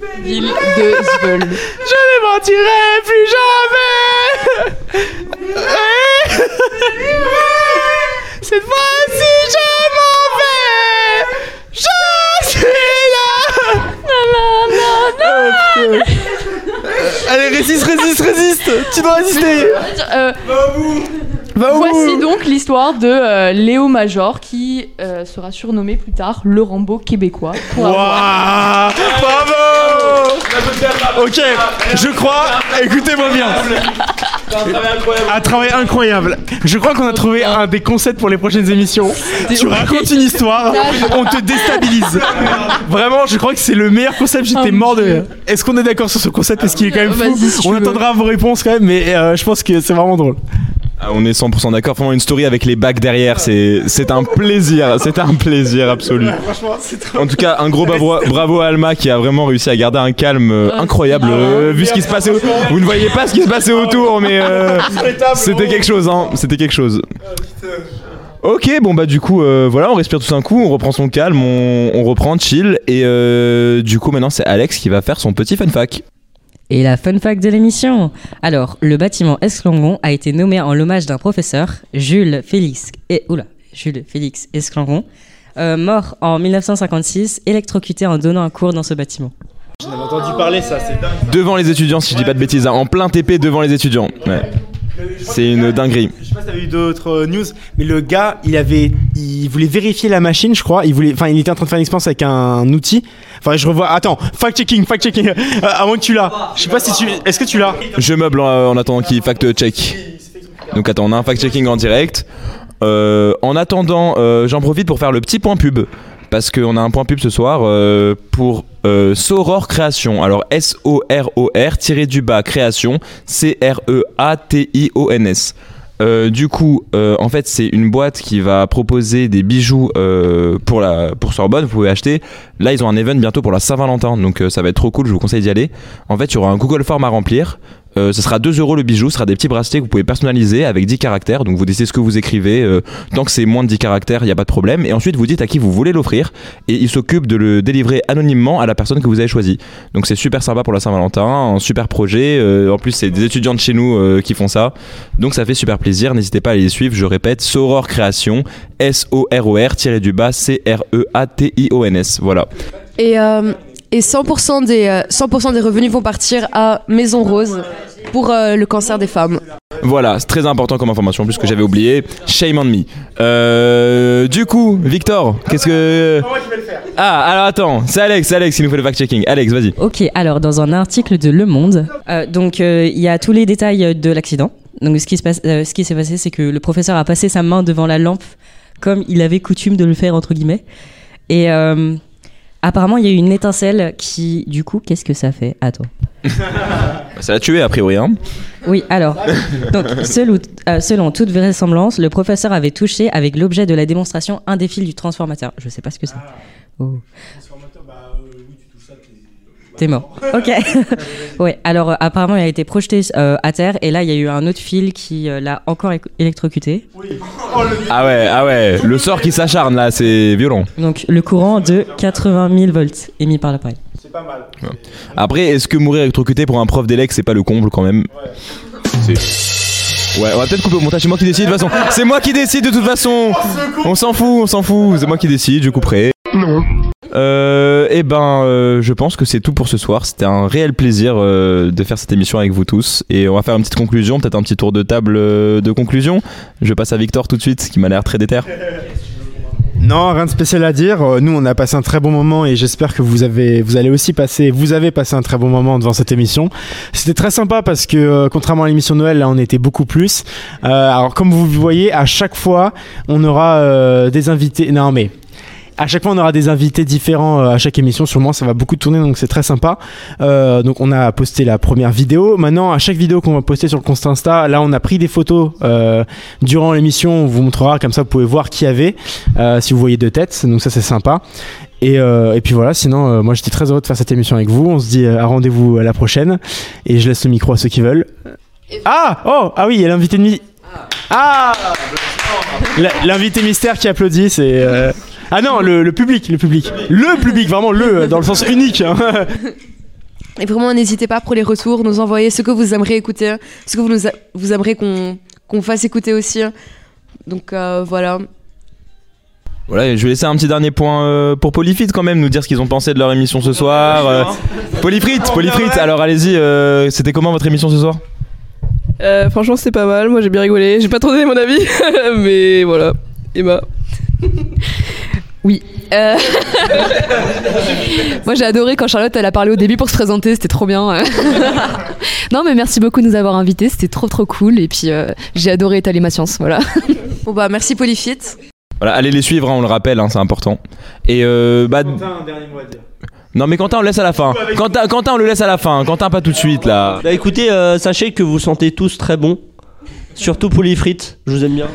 la ville de. Je ne mentirai plus jamais! Cette fois-ci, je m'en vais! Je suis là putain. Allez, résiste, résiste, résiste Tu dois résister Euh, Va où Voici donc l'histoire de euh, Léo Major qui euh, sera surnommé plus tard le Rambo québécois. pour avoir- Waouh Bravo Ok, je crois, écoutez-moi bien. Un travail incroyable. Je crois qu'on a trouvé un des concepts pour les prochaines émissions. Tu racontes une histoire, on te déstabilise. Vraiment, je crois que c'est le meilleur concept. J'étais mort de. Est-ce qu'on est d'accord sur ce concept? Est-ce qu'il est quand même fou On attendra vos réponses quand même, mais euh, je pense que c'est vraiment drôle. Ah, on est 100% d'accord. Vraiment une story avec les bacs derrière, c'est c'est un plaisir, c'est un plaisir absolu. Franchement, c'est trop. En tout cas, un gros bravo, bravo à Alma qui a vraiment réussi à garder un calme euh, incroyable euh, vu ce qui se passait. au- Vous ne voyez pas ce qui se passait autour, mais euh, c'était quelque chose, hein. C'était quelque chose. Ok, bon bah du coup, euh, voilà, on respire tous un coup, on reprend son calme, on, on reprend chill et euh, du coup maintenant c'est Alex qui va faire son petit fun fact. Et la fun fact de l'émission. Alors, le bâtiment Esclangon a été nommé en l'hommage d'un professeur, Jules Félix et oula, Jules Félix Esclangon, euh, mort en 1956, électrocuté en donnant un cours dans ce bâtiment. J'en avais entendu parler, ça, c'est dingue. Devant les étudiants, si je dis pas de bêtises, hein, en plein TP devant les étudiants. Ouais. C'est une dinguerie. Je sais pas si t'as eu d'autres euh, news, mais le gars, il avait, il voulait vérifier la machine, je crois. Il voulait, enfin, il était en train de faire une expérience avec un outil. Enfin, je revois. Attends, fact checking, fact checking. Euh, avant que tu l'as. Je sais pas si tu, est-ce que tu l'as? Je meuble en, en attendant qu'il fact-check. Donc attends, on a un fact-checking en direct. Euh, en attendant, euh, j'en profite pour faire le petit point pub. Parce qu'on a un point pub ce soir euh, pour euh, Soror Création. Alors S-O-R-O-R tiré du bas Création. C-R-E-A-T-I-O-N-S. Euh, du coup, euh, en fait, c'est une boîte qui va proposer des bijoux euh, pour la pour Sorbonne. Vous pouvez acheter. Là, ils ont un event bientôt pour la Saint-Valentin, donc ça va être trop cool. Je vous conseille d'y aller. En fait, il y aura un Google Form à remplir. Euh, ce sera 2 euros le bijou, ce sera des petits bracelets que vous pouvez personnaliser avec 10 caractères. Donc vous décidez ce que vous écrivez. euh, tant que c'est moins de 10 caractères, il n'y a pas de problème. Et ensuite, vous dites à qui vous voulez l'offrir. Et il s'occupe de le délivrer anonymement à la personne que vous avez choisie. Donc c'est super sympa pour la Saint-Valentin, un super projet. Euh, en plus, c'est des étudiants de chez nous qui font ça. Donc ça fait super plaisir. N'hésitez pas à les suivre. Je répète, Soror Création, S-O-R-O-R, tiré du bas, C-R-E-A-T-I-O-N-S. Voilà. Et, et 100%, des, euh, 100% des revenus vont partir à Maison Rose pour euh, le cancer des femmes. Voilà, c'est très important comme information, puisque j'avais oublié. Shame on me. Euh, du coup, Victor, qu'est-ce que. Ah, alors attends, c'est Alex, c'est Alex qui nous fait le fact-checking. Alex, vas-y. Ok, alors dans un article de Le Monde, euh, donc euh, il y a tous les détails de l'accident. Donc ce qui se passe, euh, ce qui s'est passé, c'est que le professeur a passé sa main devant la lampe comme il avait coutume de le faire entre guillemets. Et euh, apparemment, il y a eu une étincelle qui, du coup, qu'est-ce que ça fait Attends. Ça l'a tué, a priori, hein. Oui, alors, donc, selon, euh, selon toute vraisemblance, le professeur avait touché avec l'objet de la démonstration un des fils du transformateur. Je sais pas ce que c'est. Oh. T'es mort. Ok. ouais. Alors euh, apparemment il a été projeté euh, à terre et là il y a eu un autre fil qui euh, l'a encore électrocuté. Ah ouais, ah ouais, le sort qui s'acharne là, c'est violent. Donc le courant de 80 000 volts émis par l'appareil. Après, est-ce que mourir électrocuté pour un prof d'élec, c'est pas le comble quand même? C'est- Ouais, on va peut-être couper au montage, c'est moi qui décide de toute façon. C'est moi qui décide de toute façon. On s'en fout, on s'en fout. C'est moi qui décide, je couperai. Non. Euh, et ben, euh, je pense que c'est tout pour ce soir. C'était un réel plaisir euh, de faire cette émission avec vous tous. Et on va faire une petite conclusion, peut-être un petit tour de table euh, de conclusion. Je passe à Victor tout de suite, qui m'a l'air très déter. Non, rien de spécial à dire. Euh, Nous, on a passé un très bon moment et j'espère que vous avez, vous allez aussi passer, vous avez passé un très bon moment devant cette émission. C'était très sympa parce que euh, contrairement à l'émission Noël, là, on était beaucoup plus. Euh, alors, comme vous voyez, à chaque fois, on aura euh, des invités. Non, mais à chaque fois, on aura des invités différents euh, à chaque émission. Sûrement, ça va beaucoup tourner, donc c'est très sympa. Euh, donc, on a posté la première vidéo. Maintenant, à chaque vidéo qu'on va poster sur le compte Insta, là, on a pris des photos euh, durant l'émission. On vous montrera, comme ça, vous pouvez voir qui y avait, si vous voyez deux têtes. Donc, ça, c'est sympa. Et, puis voilà, sinon, moi j'étais très heureux de faire cette émission avec vous. On se dit à rendez-vous à la prochaine. Et je laisse le micro à ceux qui veulent. Ah Oh Ah oui, il y a l'invité de mi- Ah La- L'invité mystère qui applaudit, c'est. Euh, Ah non, le, le public, le public. Le public, vraiment le, dans le sens unique. hein. Et vraiment, n'hésitez pas pour les retours, nous envoyer ce que vous aimeriez écouter, ce que vous, nous a- vous aimeriez qu'on qu'on fasse écouter aussi. Donc euh, voilà. Voilà, je vais laisser un petit dernier point euh, pour Polyfit quand même, nous dire ce qu'ils ont pensé de leur émission ce soir. Euh, Polyfrit, Polyfrit, alors allez-y, euh, c'était comment votre émission ce soir? Euh, franchement, c'était pas mal. Moi, j'ai bien rigolé. J'ai pas trop donné mon avis, mais voilà. Emma. Oui. Euh, Moi j'ai adoré quand Charlotte elle a parlé au début pour se présenter, c'était trop bien. non mais merci beaucoup de nous avoir invités, c'était trop trop cool et puis euh, j'ai adoré étaler ma science, voilà. Bon bah merci Polyfit. Voilà, allez les suivre, hein, on le rappelle, hein, c'est important. Et euh, bah. Non mais Quentin on le laisse à la fin. Quentin, Quentin on le laisse à la fin. Quentin pas tout de suite là. Bah écoutez, euh, sachez que vous sentez tous très bon. Surtout Polyfrites, je vous aime bien.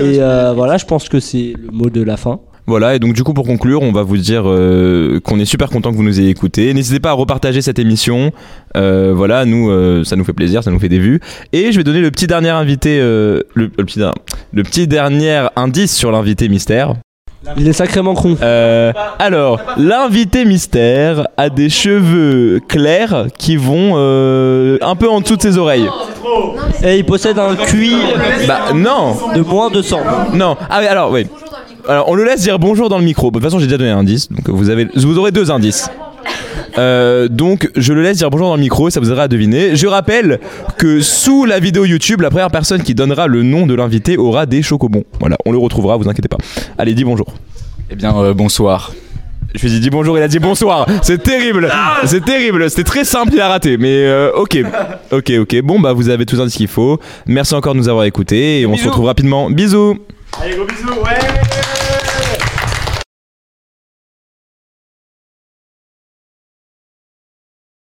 Et euh, voilà, je pense que c'est le mot de la fin. Voilà, et donc du coup pour conclure, on va vous dire euh, qu'on est super content que vous nous ayez écoutés. N'hésitez pas à repartager cette émission. Euh, voilà, nous, euh, ça nous fait plaisir, ça nous fait des vues. Et je vais donner le petit dernier invité, euh, le, le petit, le petit dernier indice sur l'invité mystère. Il est sacrément con. Euh, alors, l'invité mystère a des cheveux clairs qui vont euh, un peu en dessous de ses oreilles. Et il possède un QI Bah non de moins de 100. Non. Ah oui, alors oui. Alors on le laisse dire bonjour dans le micro. De toute façon, j'ai déjà donné un indice, donc vous avez, vous aurez deux indices. Euh, donc je le laisse dire bonjour dans le micro, ça vous aidera à deviner. Je rappelle que sous la vidéo YouTube, la première personne qui donnera le nom de l'invité aura des chocobons. Voilà, on le retrouvera, vous inquiétez pas. Allez, dis bonjour. Eh bien, euh, bonsoir. Je lui ai dit dis bonjour, il a dit bonsoir. C'est terrible, c'est terrible. C'était très simple, il a raté. Mais euh, ok, ok, ok. Bon bah vous avez tous indices qu'il faut. Merci encore de nous avoir écoutés et on se retrouve rapidement. Bisous. Allez, gros bisous, ouais